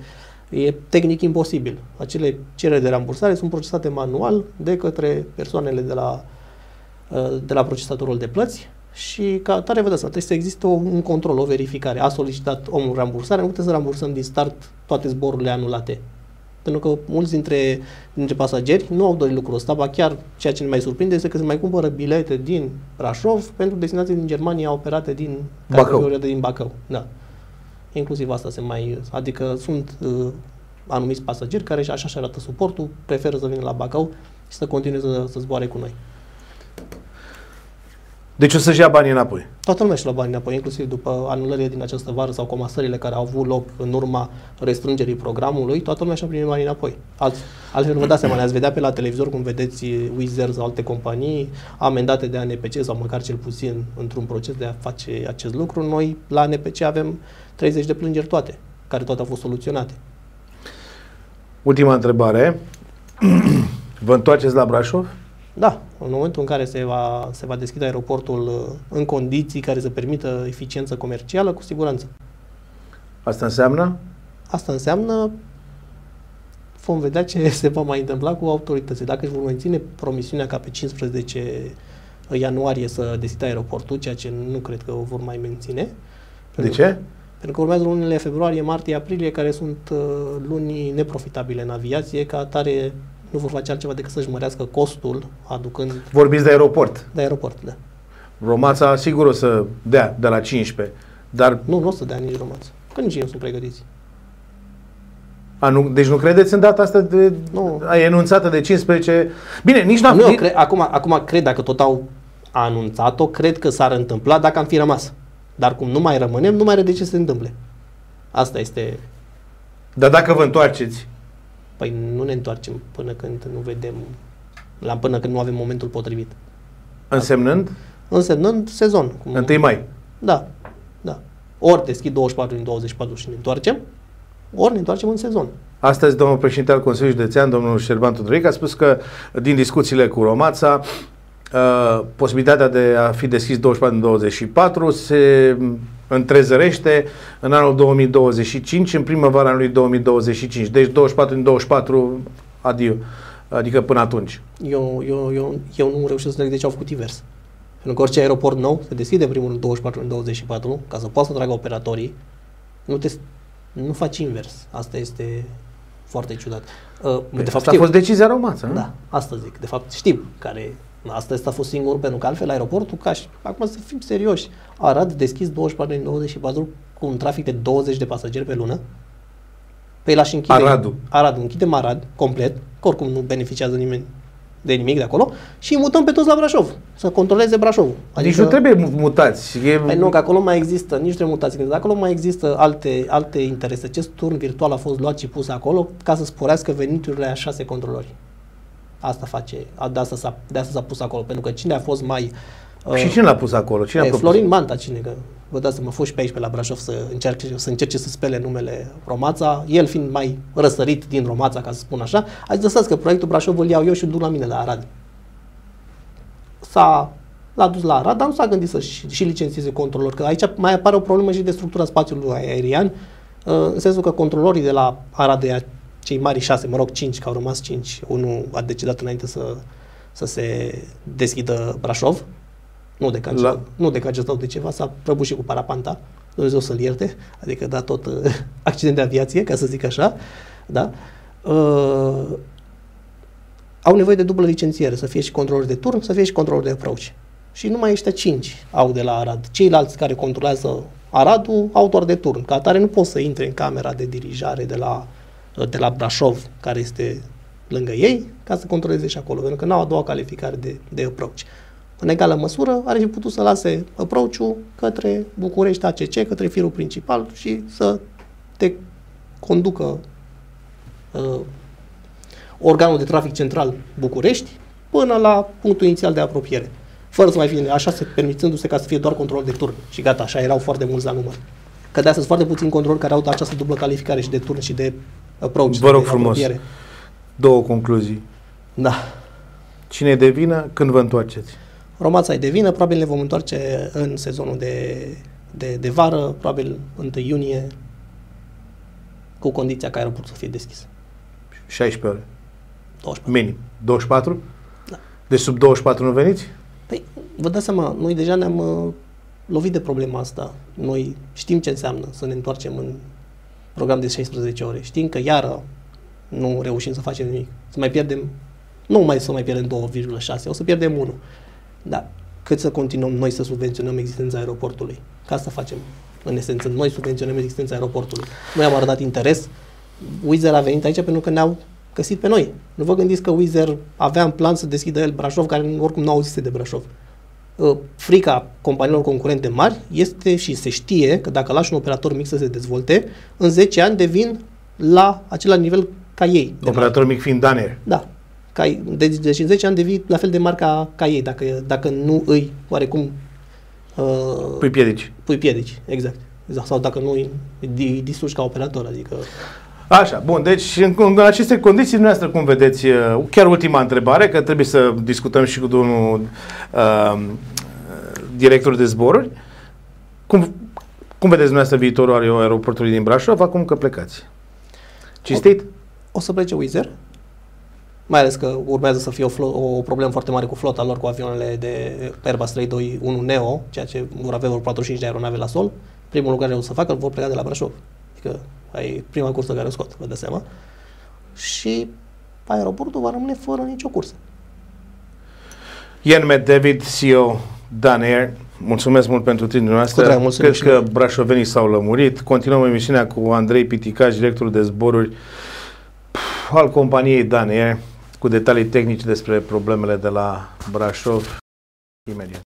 e tehnic imposibil. Acele cereri de rambursare sunt procesate manual de către persoanele de la, uh, de la procesatorul de plăți și ca tare vă dați seama, trebuie să existe un control, o verificare. A solicitat omul rambursare, nu putem să rambursăm din start toate zborurile anulate pentru că mulți dintre, dintre pasageri nu au dorit lucrul ăsta, ba chiar ceea ce ne mai surprinde este că se mai cumpără bilete din Brașov pentru destinații din Germania operate din Bacău. din Bacău. Da. Inclusiv asta se mai... Adică sunt uh, anumiți pasageri care așa și arată suportul, preferă să vină la Bacău și să continue să, să zboare cu noi. Deci o să-și ia banii înapoi. Toată lumea și la banii înapoi, inclusiv după anulările din această vară sau comasările care au avut loc în urma restrângerii programului, toată lumea și-a primit banii înapoi. Alt, altfel nu vă dați seama, ne-ați vedea pe la televizor cum vedeți Wizz Air sau alte companii amendate de ANPC sau măcar cel puțin într-un proces de a face acest lucru. Noi la ANPC avem 30 de plângeri toate, care toate au fost soluționate. Ultima întrebare. Vă întoarceți la Brașov? Da, în momentul în care se va, se va deschide aeroportul uh, în condiții care să permită eficiență comercială, cu siguranță. Asta înseamnă? Asta înseamnă vom vedea ce se va mai întâmpla cu autoritățile. Dacă își vor menține promisiunea ca pe 15 ianuarie să deschidă aeroportul, ceea ce nu cred că o vor mai menține. De ce? Pentru că urmează lunile februarie, martie, aprilie, care sunt uh, luni neprofitabile în aviație, ca atare nu vor face altceva decât să-și mărească costul aducând... Vorbiți de aeroport. De aeroport, da. Romața sigur o să dea de la 15, dar... Nu, nu o să dea nici romața, că nici ei nu sunt pregătiți. Anu- deci nu credeți în data asta de, Nu. a enunțată de 15... Bine, nici n-am... Nu, eu nici- cre- acum, acum cred, dacă tot au anunțat-o, cred că s-ar întâmpla dacă am fi rămas. Dar cum nu mai rămânem, nu mai are de ce să se întâmple. Asta este... Dar dacă vă întoarceți, Păi nu ne întoarcem până când nu vedem, la până când nu avem momentul potrivit. însemnând Însemnând sezon. Cum, 1 mai. Da, da. Ori deschid 24 din 24 și ne întoarcem, ori ne întoarcem în sezon. Astăzi, domnul președinte al Consiliului Județean, domnul Șerban Tudoric, a spus că din discuțiile cu Romața, uh, posibilitatea de a fi deschis 24 în 24 se întrezărește în anul 2025, în primăvara anului 2025. Deci 24 în 24, adiu. Adică până atunci. Eu, eu, eu, eu nu reușesc să înțeleg de ce au făcut invers. Pentru că orice aeroport nou se deschide în primul rând 24 în 24 ca să poată să tragă operatorii. Nu, te, nu faci invers. Asta este foarte ciudat. Uh, de fapt, Asta a știu. fost decizia Romața, nu? Da, asta zic. De fapt, știm care Asta asta a fost singurul, pentru că altfel aeroportul, ca și, acum să fim serioși, Arad deschis 24 din 24 cu un trafic de 20 de pasageri pe lună. Pe la și închide. Aradul. Arad, închidem Arad complet, că oricum nu beneficiază nimeni de nimic de acolo și îi mutăm pe toți la Brașov, să controleze Brașovul. Adică nu trebuie mu- mutați. E... Păi nu, că acolo mai există, nici de mutații, că acolo mai există alte, alte interese. Acest turn virtual a fost luat și pus acolo ca să sporească veniturile a șase controlori. Asta face, a- de asta, s-a, de asta s-a pus acolo, pentru că cine a fost mai... uh, Și cine l-a pus acolo? Cine a e, propus? Florin Manta, cine că vă dați să mă fost și pe aici pe la Brașov să încerce, să încerce să spele numele Romața, el fiind mai răsărit din Romața, ca să spun așa, a zis lăsați că proiectul Brașov îl iau eu și îl duc la mine la Arad. S-a l-a dus la Arad, dar nu s-a gândit să și, și licențieze controlor, că aici mai apare o problemă și de structura spațiului aerian, uh, în sensul că controlorii de la Arad, de cei mari șase, mă rog cinci, că au rămas cinci, unul a decidat înainte să, să se deschidă Brașov, nu de că, La- la... nu de că a gestat de ceva, s-a prăbușit cu parapanta, Dumnezeu să-l ierte, adică da tot uh, accident de aviație, ca să zic așa, da? Uh, au nevoie de dublă licențiere, să fie și controlor de turn, să fie și controlor de approach. Și numai ăștia cinci au de la Arad. Ceilalți care controlează Aradul au doar de turn. Ca atare nu poți să intre în camera de dirijare de la, de la Brașov, care este lângă ei, ca să controleze și acolo, pentru că n-au a doua calificare de, de approach. În egală măsură, ar fi putut să lase approach-ul către București ACC, către firul principal și să te conducă uh, organul de trafic central București până la punctul inițial de apropiere. Fără să mai fie, așa se permițându-se ca să fie doar control de turn. Și gata, așa erau foarte mulți la număr. Că de astăzi foarte puțini control care au această dublă calificare și de turn și de approach. Vă rog de frumos. apropiere. Două concluzii. Da. Cine e de vină, când vă întoarceți? Romața e de vină, probabil ne vom întoarce în sezonul de, de, de vară, probabil 1 iunie, cu condiția ca aeroportul să fie deschis. 16 ore. 24. Minim. 24? Da. Deci sub 24 nu veniți? Păi, vă dați seama, noi deja ne-am uh, lovit de problema asta. Noi știm ce înseamnă să ne întoarcem în program de 16 ore. Știm că iară nu reușim să facem nimic. Să mai pierdem, nu mai să mai pierdem 2,6, o să pierdem 1. Dar cât să continuăm noi să subvenționăm existența aeroportului? Ca asta facem. În esență, noi subvenționăm existența aeroportului. Noi am arătat interes. Wizer a venit aici pentru că ne-au găsit pe noi. Nu vă gândiți că Wizer avea în plan să deschidă el Brașov, care oricum nu auzise de Brașov. Uh, Frica companiilor concurente mari este și se știe că dacă lași un operator mic să se dezvolte, în 10 ani devin la același nivel ca ei. de mari. Operator mic fiind Danair. Da. Ca, ei. deci, deci în 10 ani devii la fel de mari ca, ca ei, dacă, dacă nu îi oarecum uh, Pui piedici. pui piedici. Exact. exact. Sau dacă nu îi, îi distrugi ca operator, adică Așa, bun, deci în, în aceste condiții dumneavoastră cum vedeți, uh, chiar ultima întrebare, că trebuie să discutăm și cu domnul uh, director de zboruri, cum, cum vedeți dumneavoastră viitorul aer- aeroportului din Brașov, acum că plecați? Cistit? o să plece Wizz mai ales că urmează să fie o, flo- o problemă foarte mare cu flota lor, cu avioanele de Airbus 321 Neo, ceea ce vor avea vreo 45 de aeronave la sol. Primul lucru care o să facă, îl vor pleca de la Brașov. Adică e prima cursă care o scot, vă dați seama. Și aeroportul va rămâne fără nicio cursă. Ian Matt David, CEO Danair, Mulțumesc mult pentru timpul noastră. Cu drag, mulțumim Cred și că noi. brașovenii s-au lămurit. Continuăm emisiunea cu Andrei Piticaș, directorul de zboruri pf, al companiei Danie, cu detalii tehnice despre problemele de la Brașov. Imediat.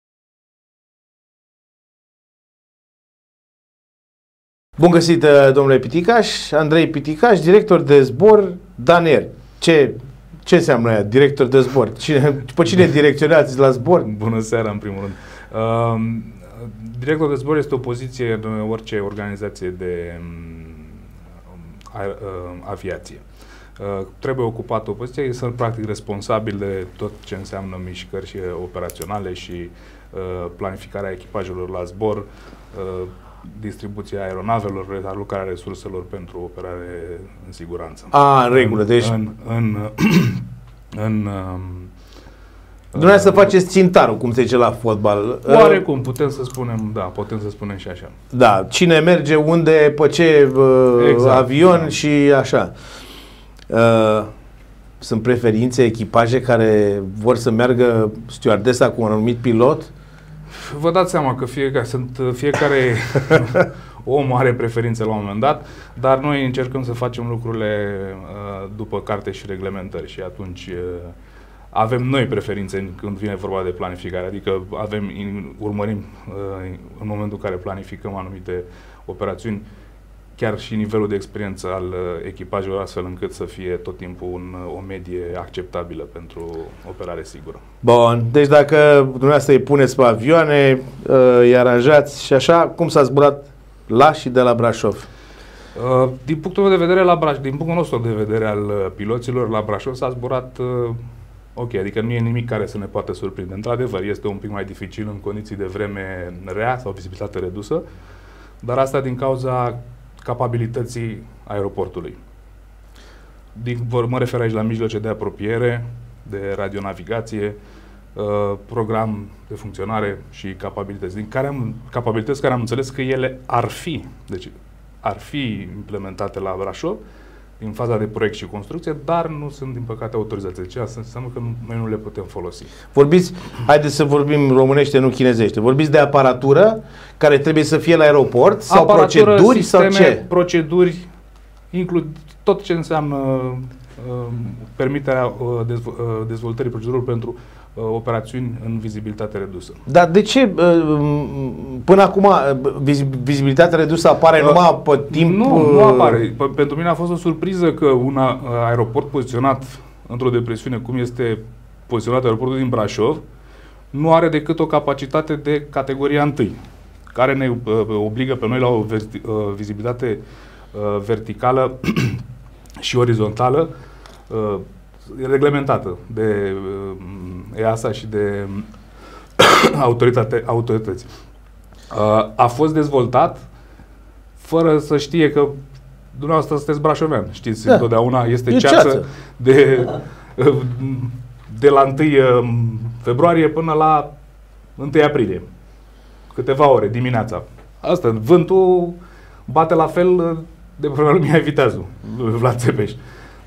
Bun găsit, uh, domnule Piticaș, Andrei Piticaș, director de zbor Danier. Ce, ce înseamnă aia, director de zbor? Cine, pe cine direcționați la zbor? Bună seara, în primul rând. Uh, director de zbor este o poziție în orice organizație de um, a, uh, aviație. Uh, trebuie ocupat o poziție, sunt practic responsabil de tot ce înseamnă mișcări și, uh, operaționale și uh, planificarea echipajelor la zbor, uh, distribuția aeronavelor, alocarea resurselor pentru operare în siguranță. A, în regulă, deci În, în, în, um, Dumneavoastră faceți țintarul, cum se zice la fotbal. Oarecum, putem să spunem, da, putem să spunem și așa. Da, cine merge, unde, pe ce uh, Exact, avion da. și așa. Uh, sunt preferințe, echipaje care vor să meargă stewardesa cu un anumit pilot? Vă dați seama că fiecare, sunt, fiecare om are preferințe la un moment dat, dar noi încercăm să facem lucrurile uh, după carte și reglementări și atunci uh, avem noi preferințe în- când vine vorba de planificare, adică avem, in- urmărim uh, în momentul în care planificăm anumite operațiuni chiar și nivelul de experiență al uh, echipajelor astfel încât să fie tot timpul un, uh, o medie acceptabilă pentru operare sigură. Bun, deci dacă dumneavoastră îi puneți pe avioane, uh, îi aranjați și așa, cum s-a zburat la și de la Brașov? Uh, Din punctul meu de vedere, la Braș, din punctul nostru de vedere al uh, piloților, la Brașov s-a zburat uh, ok, adică nu e nimic care să ne poată surprinde. Într-adevăr, este un pic mai dificil în condiții de vreme rea sau vizibilitate redusă, dar asta din cauza capabilității aeroportului. Din, vor, mă refer aici la mijloace de apropiere, de radionavigație, uh, program de funcționare și capabilități, din care am, capabilități care am înțeles că ele ar fi, deci ar fi implementate la Brașov, din faza de proiect și construcție, dar nu sunt, din păcate, autorizați. Deci asta înseamnă că nu- noi nu le putem folosi. Vorbiți, haideți să vorbim românește, nu chinezește. Vorbiți de aparatură care trebuie să fie la aeroport sau Aparatură, proceduri sisteme, sau ce? proceduri, includ tot ce înseamnă uh, permiterea uh, dezvo- uh, dezvoltării procedurilor pentru uh, operațiuni în vizibilitate redusă. Dar de ce uh, până acum uh, vizi- vizibilitatea redusă apare Uh, numai pe timp? Nu, nu uh, apare. P- pentru mine a fost o surpriză că un a- aeroport poziționat într-o depresiune, cum este poziționat aeroportul din Brașov, nu are decât o capacitate de categoria 1, care ne uh, obligă pe noi la o verti- uh, vizibilitate uh, verticală și orizontală uh, reglementată de uh, EASA și de autoritate, autorități. Uh, a fost dezvoltat fără să știe că dumneavoastră sunteți brașovean. Știți, Da. da. întotdeauna este E ceață, ceață. de, de la 1 februarie până la 1 aprilie. Câteva ore dimineața. Asta, vântul bate la fel de pe lumea Viteazul, Vlad Țepeș.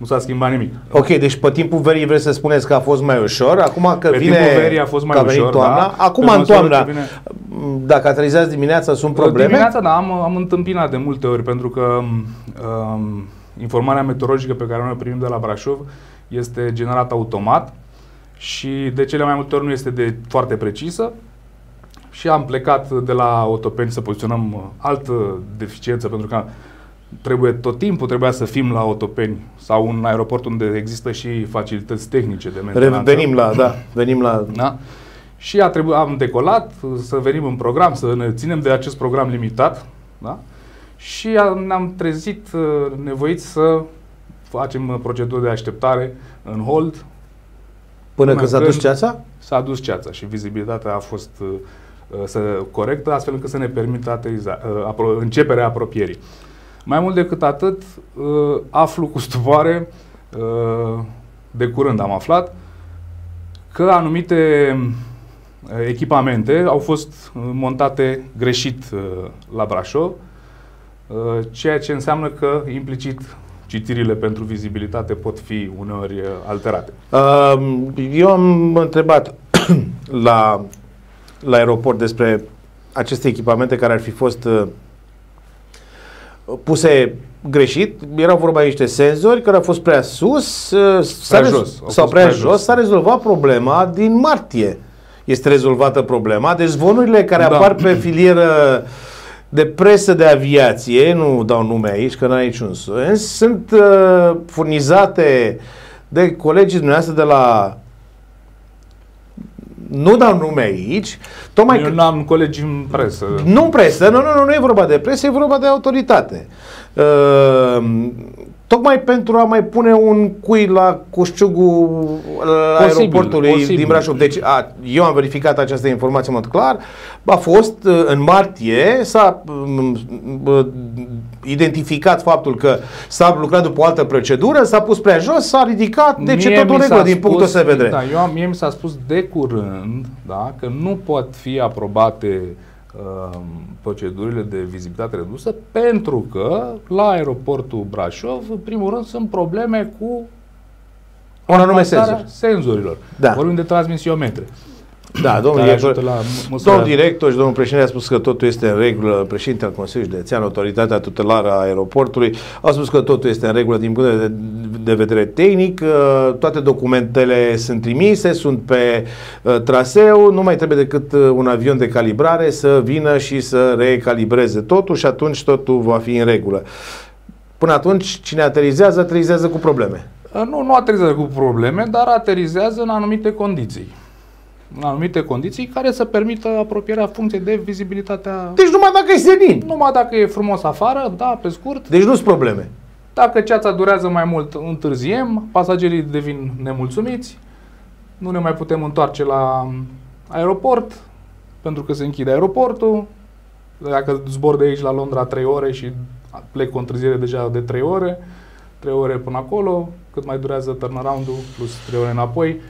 Nu s-a schimbat nimic. Ok, deci pe timpul verii vreți să spuneți că a fost mai ușor, acum că Pe vine, timpul verii a fost mai că a venit ușor, toamna, da. acum Pe în măsură toamna, ce vine- dacă aterizați dimineața, sunt probleme? Dimineața, da, am, am întâmpinat de multe ori, pentru că um, informarea meteorologică pe care noi o primim de la Brașov este generată automat și de cele mai multe ori nu este de foarte precisă și am plecat de la Otopeni să poziționăm uh, altă deficiență, pentru că trebuie tot timpul trebuia să fim la Otopeni sau un aeroport unde există și facilități tehnice de mentenanță. Revenim la, da, venim la... Da? Și a trebuit, am decolat uh, să venim în program, să ne ținem de acest program limitat. Da? Și a- ne-am trezit uh, nevoiți să facem uh, proceduri de așteptare în hold. Până până când s-a când- dus ceața? S-a dus ceața și vizibilitatea a fost uh, uh, să, corectă, astfel încât să ne permită ateriza, uh, apro- începerea apropierii. Mai mult decât atât, uh, aflu cu stupoare, uh, de curând am aflat, că anumite uh, echipamente au fost uh, montate greșit uh, la Brașov, uh, ceea ce înseamnă că implicit citirile pentru vizibilitate pot fi uneori uh, alterate. Um, Eu am întrebat la la aeroport despre aceste echipamente care ar fi fost uh, puse greșit. Erau vorba de niște senzori care au fost prea sus uh, s-a Prea rezo- jos, au sau fost prea prea jos. jos. S-a rezolvat problema din martie. Este rezolvată problema. Deci zvonurile care Da. apar pe filieră de presă de aviație, nu dau nume aici, că n-are niciun sens, sunt uh, furnizate de colegii dumneavoastră de la nu dau nume aici, tocmai Eu că, n-am colegi în presă. nu în presă, nu, nu, nu, nu e vorba de presă, e vorba de autoritate. Uh, tocmai pentru a mai pune un cui la Cușciugul la Posibil, aeroportului posibil. din Brașov. Deci a, eu am verificat această informație în mod clar. A fost uh, în martie, s-a um, uh, identificat faptul că s-a lucrat după o altă procedură, s-a pus prea jos, s-a ridicat, deci e Mie tot în mi s-a regulă din spus- punctul ăsta de vedere. Da, eu am, mie mi s-a spus de curând da, că nu pot fi aprobate uh, procedurile de vizibilitate redusă pentru că la aeroportul Brașov, în primul rând, sunt probleme cu Un anume amplasarea senzor. senzorilor. Da. Vorbim de transmisiometre. Da, domnul care director, ajută la mă- măsurarea- domnul director și domnul președinte a spus că totul este în regulă, președinte al Consiliului Județean, autoritatea tutelară a aeroportului, au spus că totul este în regulă din punct de, de vedere tehnic, uh, toate documentele sunt trimise, sunt pe uh, traseu, nu mai trebuie decât uh, un avion de calibrare să vină și să recalibreze totul și atunci totul va fi în regulă. Până atunci, cine aterizează, aterizează cu probleme. Uh, Nu, nu aterizează cu probleme, dar aterizează în anumite condiții. În anumite condiții care să permită apropierea funcției de vizibilitatea Deci numai dacă e senin. Numai dacă e frumos afară, da, pe scurt. Deci nu sunt probleme. Dacă ceața durează mai mult, întârziem, pasagerii devin nemulțumiți, nu ne mai putem întoarce la aeroport, pentru că se închide aeroportul. Dacă zbor de aici la Londra 3 ore și plec cu o întârziere deja de 3 ore, 3 ore până acolo, cât mai durează turnaround-ul, plus 3 ore înapoi,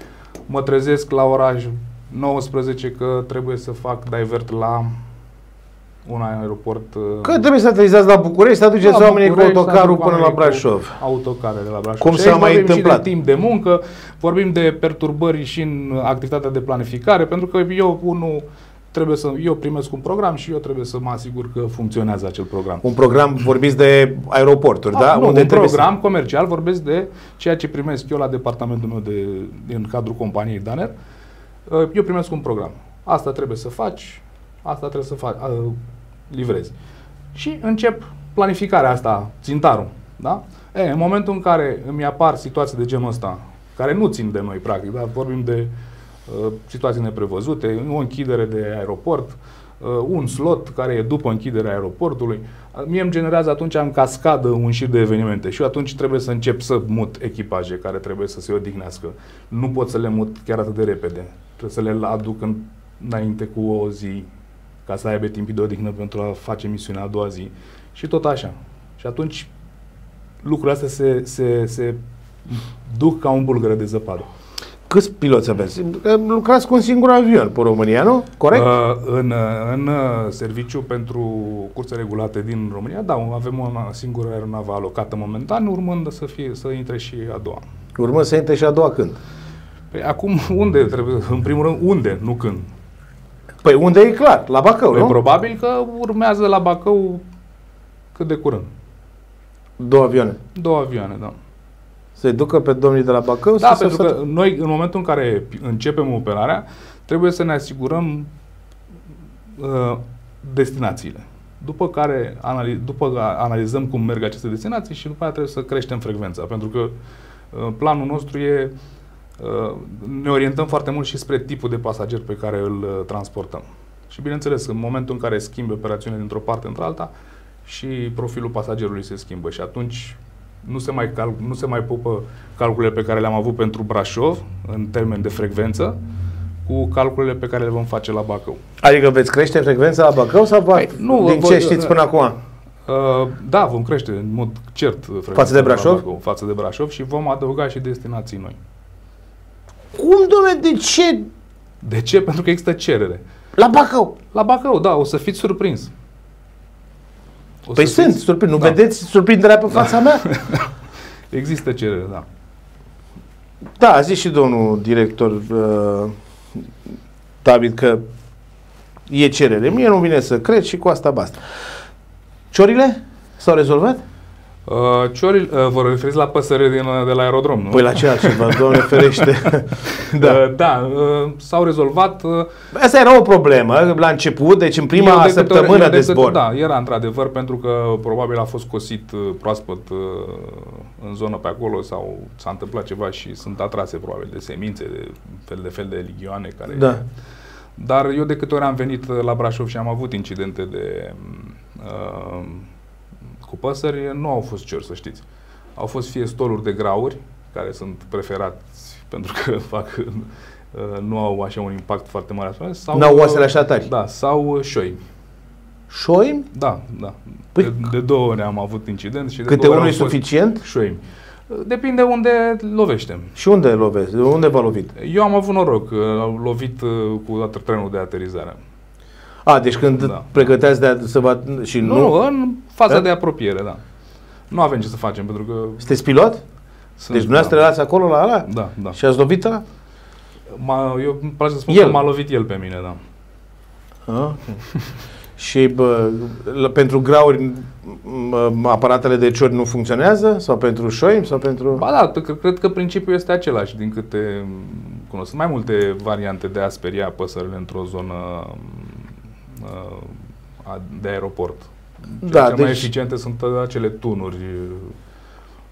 mă trezesc la oraș 19 că trebuie să fac divert la un aeroport uh, Că trebuie să aterizați la București, să aduceți la oamenii cu București, autocarul să până aduc la oamenii cu Brașov. Autocare de la Brașov. Cum Și s-a aici mai vorbim întâmplat? Și de timp de muncă, vorbim de perturbări și în activitatea de planificare, pentru că eu, unul, trebuie să, eu primesc un program și eu trebuie să mă asigur că funcționează acel program. Un program, vorbiți de aeroporturi, da? Ah, nu, un trebuie program comercial, vorbesc de ceea ce primesc eu la departamentul meu de, din cadrul companiei Daner. Uh, Eu primesc un program. Asta trebuie să faci, asta trebuie să faci, uh, livrezi. Și încep planificarea asta, țintarul. Da? E, în momentul în care îmi apar situații de genul ăsta, care nu țin de noi, practic, dar vorbim de uh, situații neprevăzute, o închidere de aeroport, uh, un slot care e după închiderea aeroportului, uh, mie îmi generează atunci în cascadă un șir de evenimente și eu atunci trebuie să încep să mut echipaje care trebuie să se odihnească. Nu pot să le mut chiar atât de repede. Trebuie să le aduc în, înainte cu o zi ca să aibă timp de odihnă pentru a face misiunea a doua zi. Și tot așa. Și atunci lucrurile astea se, se, se duc ca un bulgăre de zăpadă. Câți piloți aveți? Că Lucrați cu un singur avion pe România, nu? Corect? Uh, în, uh, în uh, serviciu pentru curse regulate din România, da, avem o singură aeronavă alocată momentan, urmând să, fie, să intre și a doua. Urmă să intre și a doua când? Păi acum unde trebuie, în primul rând, unde, nu când? Păi unde e clar? La Bacău, Păi nu? probabil că urmează la Bacău cât de curând. Două avioane. Două avioane, da. Să-i ducă pe domnii de la Bacău? Da, să pentru să- că noi, în momentul în care începem operarea, trebuie să ne asigurăm uh, destinațiile. După care anali- după că analizăm cum merg aceste destinații și după aceea trebuie să creștem frecvența, pentru că uh, planul nostru e uh, ne orientăm foarte mult și spre tipul de pasager pe care îl uh, transportăm. Și bineînțeles, în momentul în care schimbi operațiunea dintr-o parte într-alta, și profilul pasagerului se schimbă și atunci nu se mai, cal- nu se mai pupă calculele pe care le-am avut pentru Brașov, în termen de frecvență, cu calculele pe care le vom face la Bacău. Adică veți crește frecvența la Bacău sau va, Păi, nu, din vă- ce știți până acum? Uh, da, vom crește în mod cert frecvența Față de la Brașov? Bacău, față de Brașov și vom adăuga și destinații noi. Cum, domne, de ce? De ce? Pentru că există cerere. La Bacău. La Bacău, da, o să fiți surprins. O Păi să sunt, fiți- surprind. Nu da. vedeți surprinderea pe fața mea? Există cerere, da. Da, a zis și domnul director uh, David că e cerere. Mie nu vine să cred și cu asta basta. Ciorile s-au rezolvat? Uh, cioril, uh, vă referiți la păsări din, uh, de la aerodrom, nu? Păi la ce altceva, doamne ferește. da, uh, da uh, s-au rezolvat. Uh, Asta era o problemă la început, deci în eu prima de câte săptămână ori- eu de câte- zbor. Da, era într-adevăr pentru că probabil a fost cosit uh, proaspăt uh, în zonă pe acolo sau s-a întâmplat ceva și sunt atrase probabil de semințe, de fel de fel de ligioane care... Da. Dar eu de câte ori am venit uh, la Brașov și am avut incidente de uh, cu păsări, nu au fost ciori, să știți. Au fost fie stoluri de grauri, care sunt preferați pentru că fac, uh, nu au așa un impact foarte mare asupra, sau... N-au oasele așa tari. Da, sau uh, șoi. Șoimi? Da, da. Păi- de, de două ori am avut incident și de Câte două ori unul e au fost suficient? Șoimi. Depinde unde lovește. Și unde lovezi? Unde v-a lovit? Eu am avut noroc, că au lovit uh, cu trenul de aterizare. A, deci când Da. pregăteați de a, să vă... Și Nu, nu... nu, în faza Da? de apropiere, da. Nu avem ce să facem, pentru că... Sunteți pilot? Sunt, Deci dumneavoastră da. erați acolo la ala? Da, da. Și ați lovit ăla? M-a, eu îmi place să spun El. că m-a lovit el pe mine, da. A? și bă, la, pentru grauri m- aparatele de ciori nu funcționează? Sau pentru șoimi? Sau pentru... Ba da, cred, cred că principiul este același, din câte cunosc. Sunt mai multe variante de a speria păsările într-o zonă uh, a- de aeroport. Cele Da, cele mai deci- eficiente sunt acele tunuri uh,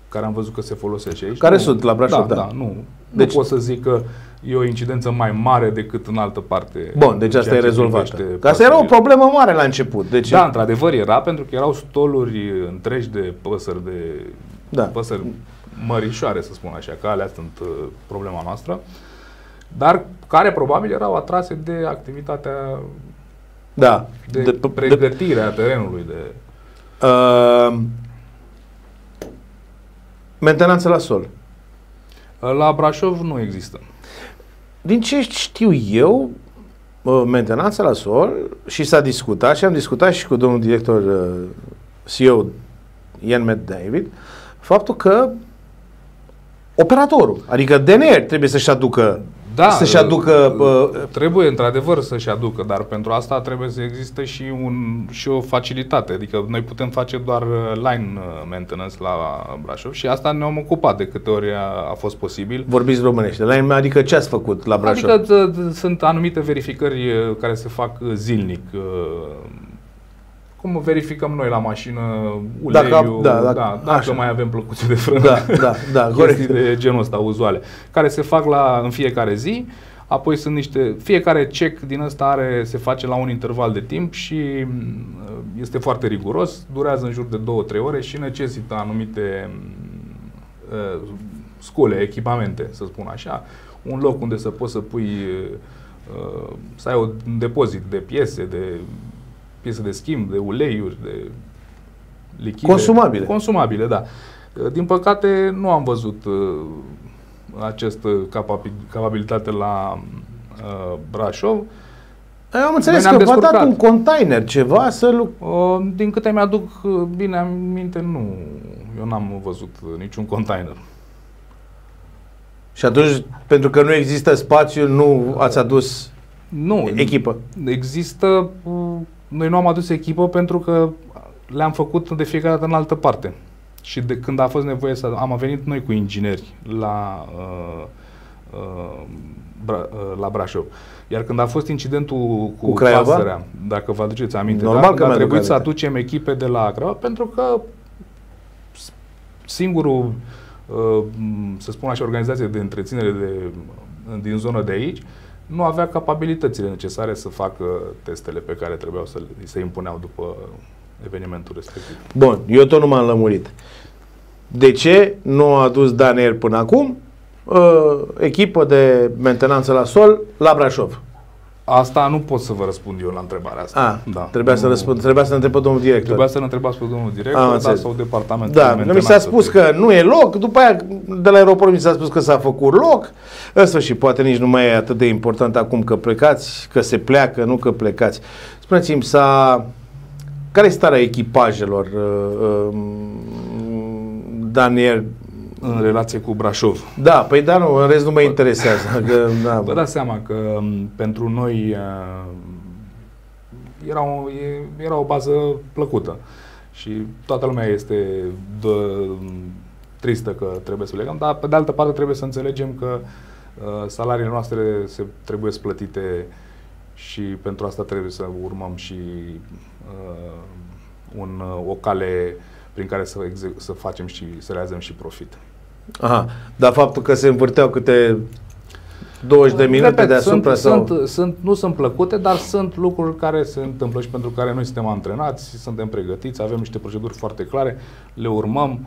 care am văzut că se folosesc aici. Care Nu- sunt la Brașov, Da, da. da, nu. Deci- nu pot să zic că e o incidență mai mare decât în altă parte. Bun, deci în asta ceea e ce rezolvată. privește Că asta era o păsările. problemă mare la început. Deci, Da, într-adevăr era, pentru că erau stoluri întregi de păsări, de Da. păsări mărișoare, să spun așa, că alea sunt uh, problema noastră, dar care probabil erau atrase de activitatea da. de, de pregătire a terenului. De... uh, mentenanță la sol. La Brașov nu există. Din ce știu eu, uh, mentenanța la sol și s-a discutat și am discutat și cu domnul director uh, CEO Ian Matt David, faptul că operatorul, adică DNR trebuie să-și aducă Da, să-și aducă uh, uh, trebuie într-adevăr să-și aducă, dar pentru asta trebuie să existe și, un, și o facilitate. Adică noi putem face doar uh, line uh, maintenance la Brașov și asta ne-am ocupat de câte ori a, a fost posibil. vorbiți românește. La, adică ce ați făcut la Brașov? Adică d- d- sunt anumite verificări uh, care se fac uh, zilnic. Uh, Cum verificăm noi la mașină uleiul, Dacă- da, dacă- da, dacă așa. mai avem plăcuțe de frână. Da, da, da, chestii corect. de genul ăsta uzuale, care se fac la, în fiecare zi, apoi sunt niște, fiecare check din ăsta are, se face la un interval de timp și mm, este foarte riguros, durează în jur de 2-3 ore și necesită anumite mm, uh, scule, echipamente, să spun așa, un loc unde să poți să pui, uh, să ai un depozit de piese, de piese de schimb, de uleiuri, de lichide. Consumabile. Consumabile, da. Din păcate, nu am văzut uh, această capabil- capabilitate la uh, Brașov. Eu am înțeles Noi că ne-am v-a dat descurcat. un container, ceva, să lu- Uh, din câte mi-aduc uh, bine aminte, nu. Eu n-am văzut uh, niciun container. Și atunci, pentru că nu există spațiu, nu ați adus Nu. echipă. Există... uh, Noi nu am adus echipă pentru că le-am făcut de fiecare dată în altă parte. Și de când a fost nevoie să... Am venit noi cu ingineri la, uh, uh, Bra, uh, la Brașov. Iar când a fost incidentul cu, Cu Craiova? pasărea, dacă vă aduceți aminte, Normal da? că când a mi-aduc trebuit să aminte. aducem echipe de la Craiova, pentru că s- singurul, uh, m, să spun așa, organizație de întreținere de, din zona de aici, nu avea capabilitățile necesare să facă testele pe care trebuiau să le se impuneau după evenimentul respectiv. Bun, eu tot nu m-am lămurit. De ce nu a adus Daniel până acum uh, echipă de mentenanță la sol la Brașov? Asta nu pot să vă răspund eu la întrebarea asta. A, trebuia să răspund, trebuia să întreb pe domnul director. Trebuia să ne întrebați pe domnul Am director da, înțeles. sau departamentul Da, de nu mi s-a mentenanță spus pe- că nu e loc, după aia de la aeroport mi s-a spus că s-a făcut loc. În sfârșit, poate nici nu mai e atât de important acum că plecați, că se pleacă, nu că plecați. Spuneți-mi, s-a... care e starea echipajelor, uh, uh, Daniel? În relație cu Brașov. Da, păi da, nu, în rest nu mă interesează. Că, da, Vă dați seama că m, pentru noi uh, era o, e, era o bază plăcută. Și toată lumea este dă, tristă că trebuie să plecăm, dar pe de altă parte trebuie să înțelegem că uh, salariile noastre se trebuie plătite și pentru asta trebuie să urmăm și uh, un, o cale prin care să, exec- să facem și să realizăm și profit. Aha, dar faptul că se învârteau câte 20 de minute Repet, deasupra sunt, sau... sunt, sunt, nu sunt plăcute, dar sunt lucruri care se întâmplă și pentru care noi suntem antrenați, suntem pregătiți, avem niște proceduri foarte clare, le urmăm,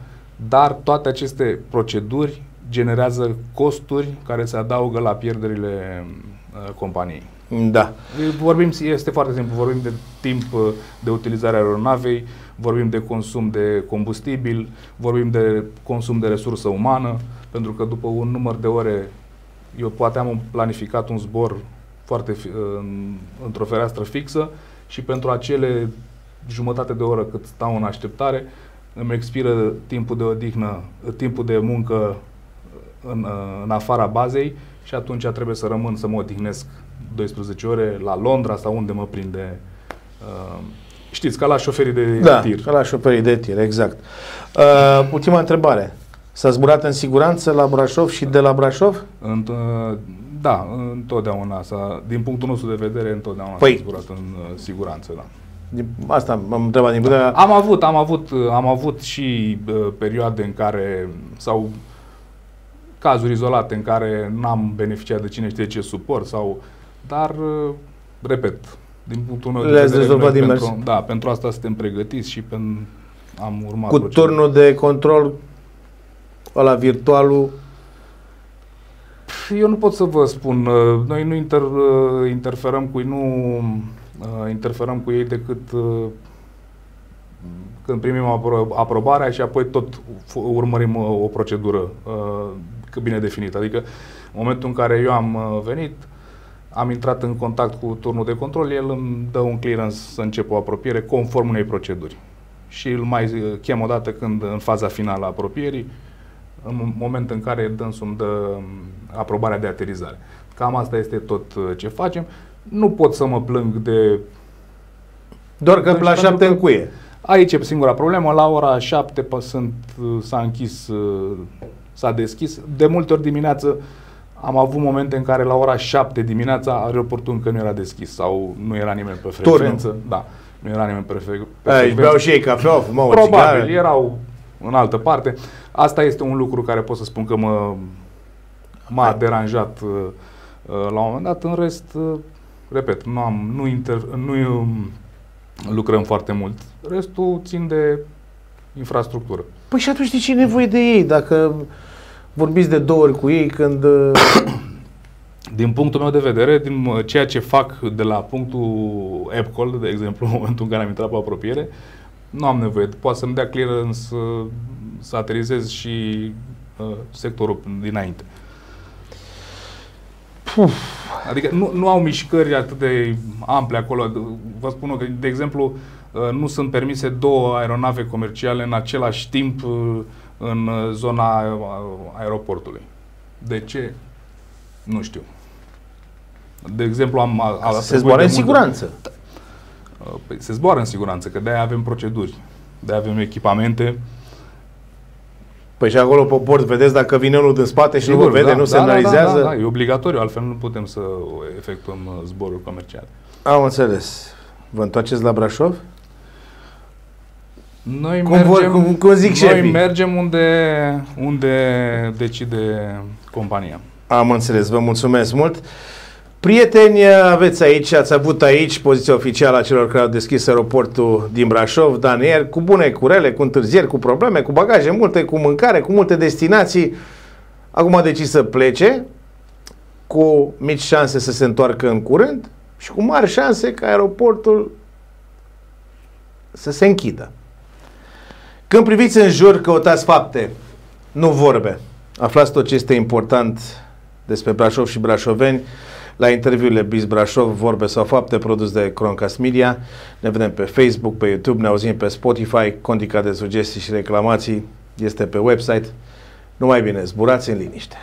dar toate aceste proceduri generează costuri care se adaugă la pierderile uh, companiei. Da. Vorbim, este foarte simplu, vorbim de timp uh, de utilizare a aeronavei, vorbim de consum de combustibil, vorbim de consum de resursă umană, pentru că după un număr de ore, eu poate am planificat un zbor foarte fi- în, într-o fereastră fixă și pentru acele jumătate de oră cât stau în așteptare, îmi expiră timpul de odihnă, timpul de muncă în, în afara bazei și atunci trebuie să rămân să mă odihnesc 12 ore la Londra sau unde mă prinde. Uh, știți, ca la șoferii de Da, tir. ca la șoferii de tir, exact. Uh, ultima întrebare. S-a zburat în siguranță la Brașov și de la Brașov? În, uh, da, întotdeauna s-a, din punctul nostru de vedere, întotdeauna Păi- s-a zburat în uh, siguranță, da. Din- Asta m-am întrebat din putea... Am avut, am avut, uh, am avut și uh, perioade în care sau cazuri izolate în care n-am beneficiat de cine știe ce suport sau dar uh, repet, din punctul meu de Le-ați vedere, rezolvat noi din pentru, mers. da, pentru asta suntem pregătiți și pen, am urmat Cu procedura. turnul de control la virtualul Eu nu pot să vă spun, uh, noi nu inter, uh, interferăm cu ei, nu uh, interferăm cu ei decât uh, când primim apro- aprobarea și apoi tot f- urmărim uh, o procedură uh, cât bine definită. Adică în momentul în care eu am uh, venit, am intrat în contact cu turnul de control, el îmi dă un clearance să încep o apropiere conform unei proceduri. Și îl mai uh, chem o dată când în faza finală a apropierii, în moment în care dânsul îmi dă um, aprobarea de aterizare. Cam asta este tot uh, ce facem. Nu pot să mă plâng de... doar că Pentru la că- șapte încuie. Aici e singura problemă, la ora 7 pă- sunt, uh, s-a închis, uh, s-a deschis. De multe ori dimineață am avut momente în care la ora 7 dimineața aeroportul încă nu era deschis sau nu era nimeni pe frecvență. Da, nu era nimeni pe, fre- pe Aici frecvență. beau și ei cafea, fumau o Probabil, țigară. erau în altă parte. Asta este un lucru care pot să spun că mă, m-a deranjat uh, uh, la un moment dat. În rest, uh, repet, nu, am, nu, inter, nu um, lucrăm foarte mult. Restul țin de infrastructură. Păi și atunci de ce e nevoie de ei? Dacă vorbiți de două ori cu ei când... uh, Din punctul meu de vedere, din uh, ceea ce fac de la punctul AppCall, de exemplu, în momentul în care am intrat pe apropiere, nu am nevoie. Poate să-mi dea clearance să, să aterizez și uh, sectorul dinainte. Adică nu, nu au mișcări atât de ample acolo. Vă spun eu că, de exemplu, uh, nu sunt permise două aeronave comerciale în același timp uh, în uh, zona uh, aeroportului. De ce? Nu știu. De exemplu, am... A, a, se trebuit zboară de în mult- siguranță. Uh, Păi se zboară în siguranță, că de-aia avem proceduri. De-aia avem echipamente. Păi și acolo pe bord vedeți dacă vine unul din spate și nu vă vede, nu semnalizează. Da, da, da, e obligatoriu, altfel nu putem să efectuăm uh, zboruri comerciale. Am înțeles. Vă întoarceți la Brașov? Noi Cum mergem, vor- cum- cum zic noi șefii. mergem unde, unde decide compania. Am înțeles, vă mulțumesc mult. Prieteni, aveți aici, ați avut aici poziția oficială a celor care au deschis aeroportul din Brașov, Daniel, cu bune, cu rele, cu întârzieri, cu probleme, cu bagaje multe, cu mâncare, cu multe destinații. Acum a decis să plece, cu mici șanse să se întoarcă în curând și cu mari șanse ca aeroportul să se închidă. Când priviți în jur, căutați fapte, nu vorbe. Aflați tot ce este important despre Brașov și brașoveni la interviurile Biz Brașov, vorbe sau fapte, produs de Croncast Media. Ne vedem pe Facebook, pe YouTube, ne auzim pe Spotify, condica de sugestii și reclamații este pe website. Numai bine, zburați în liniște!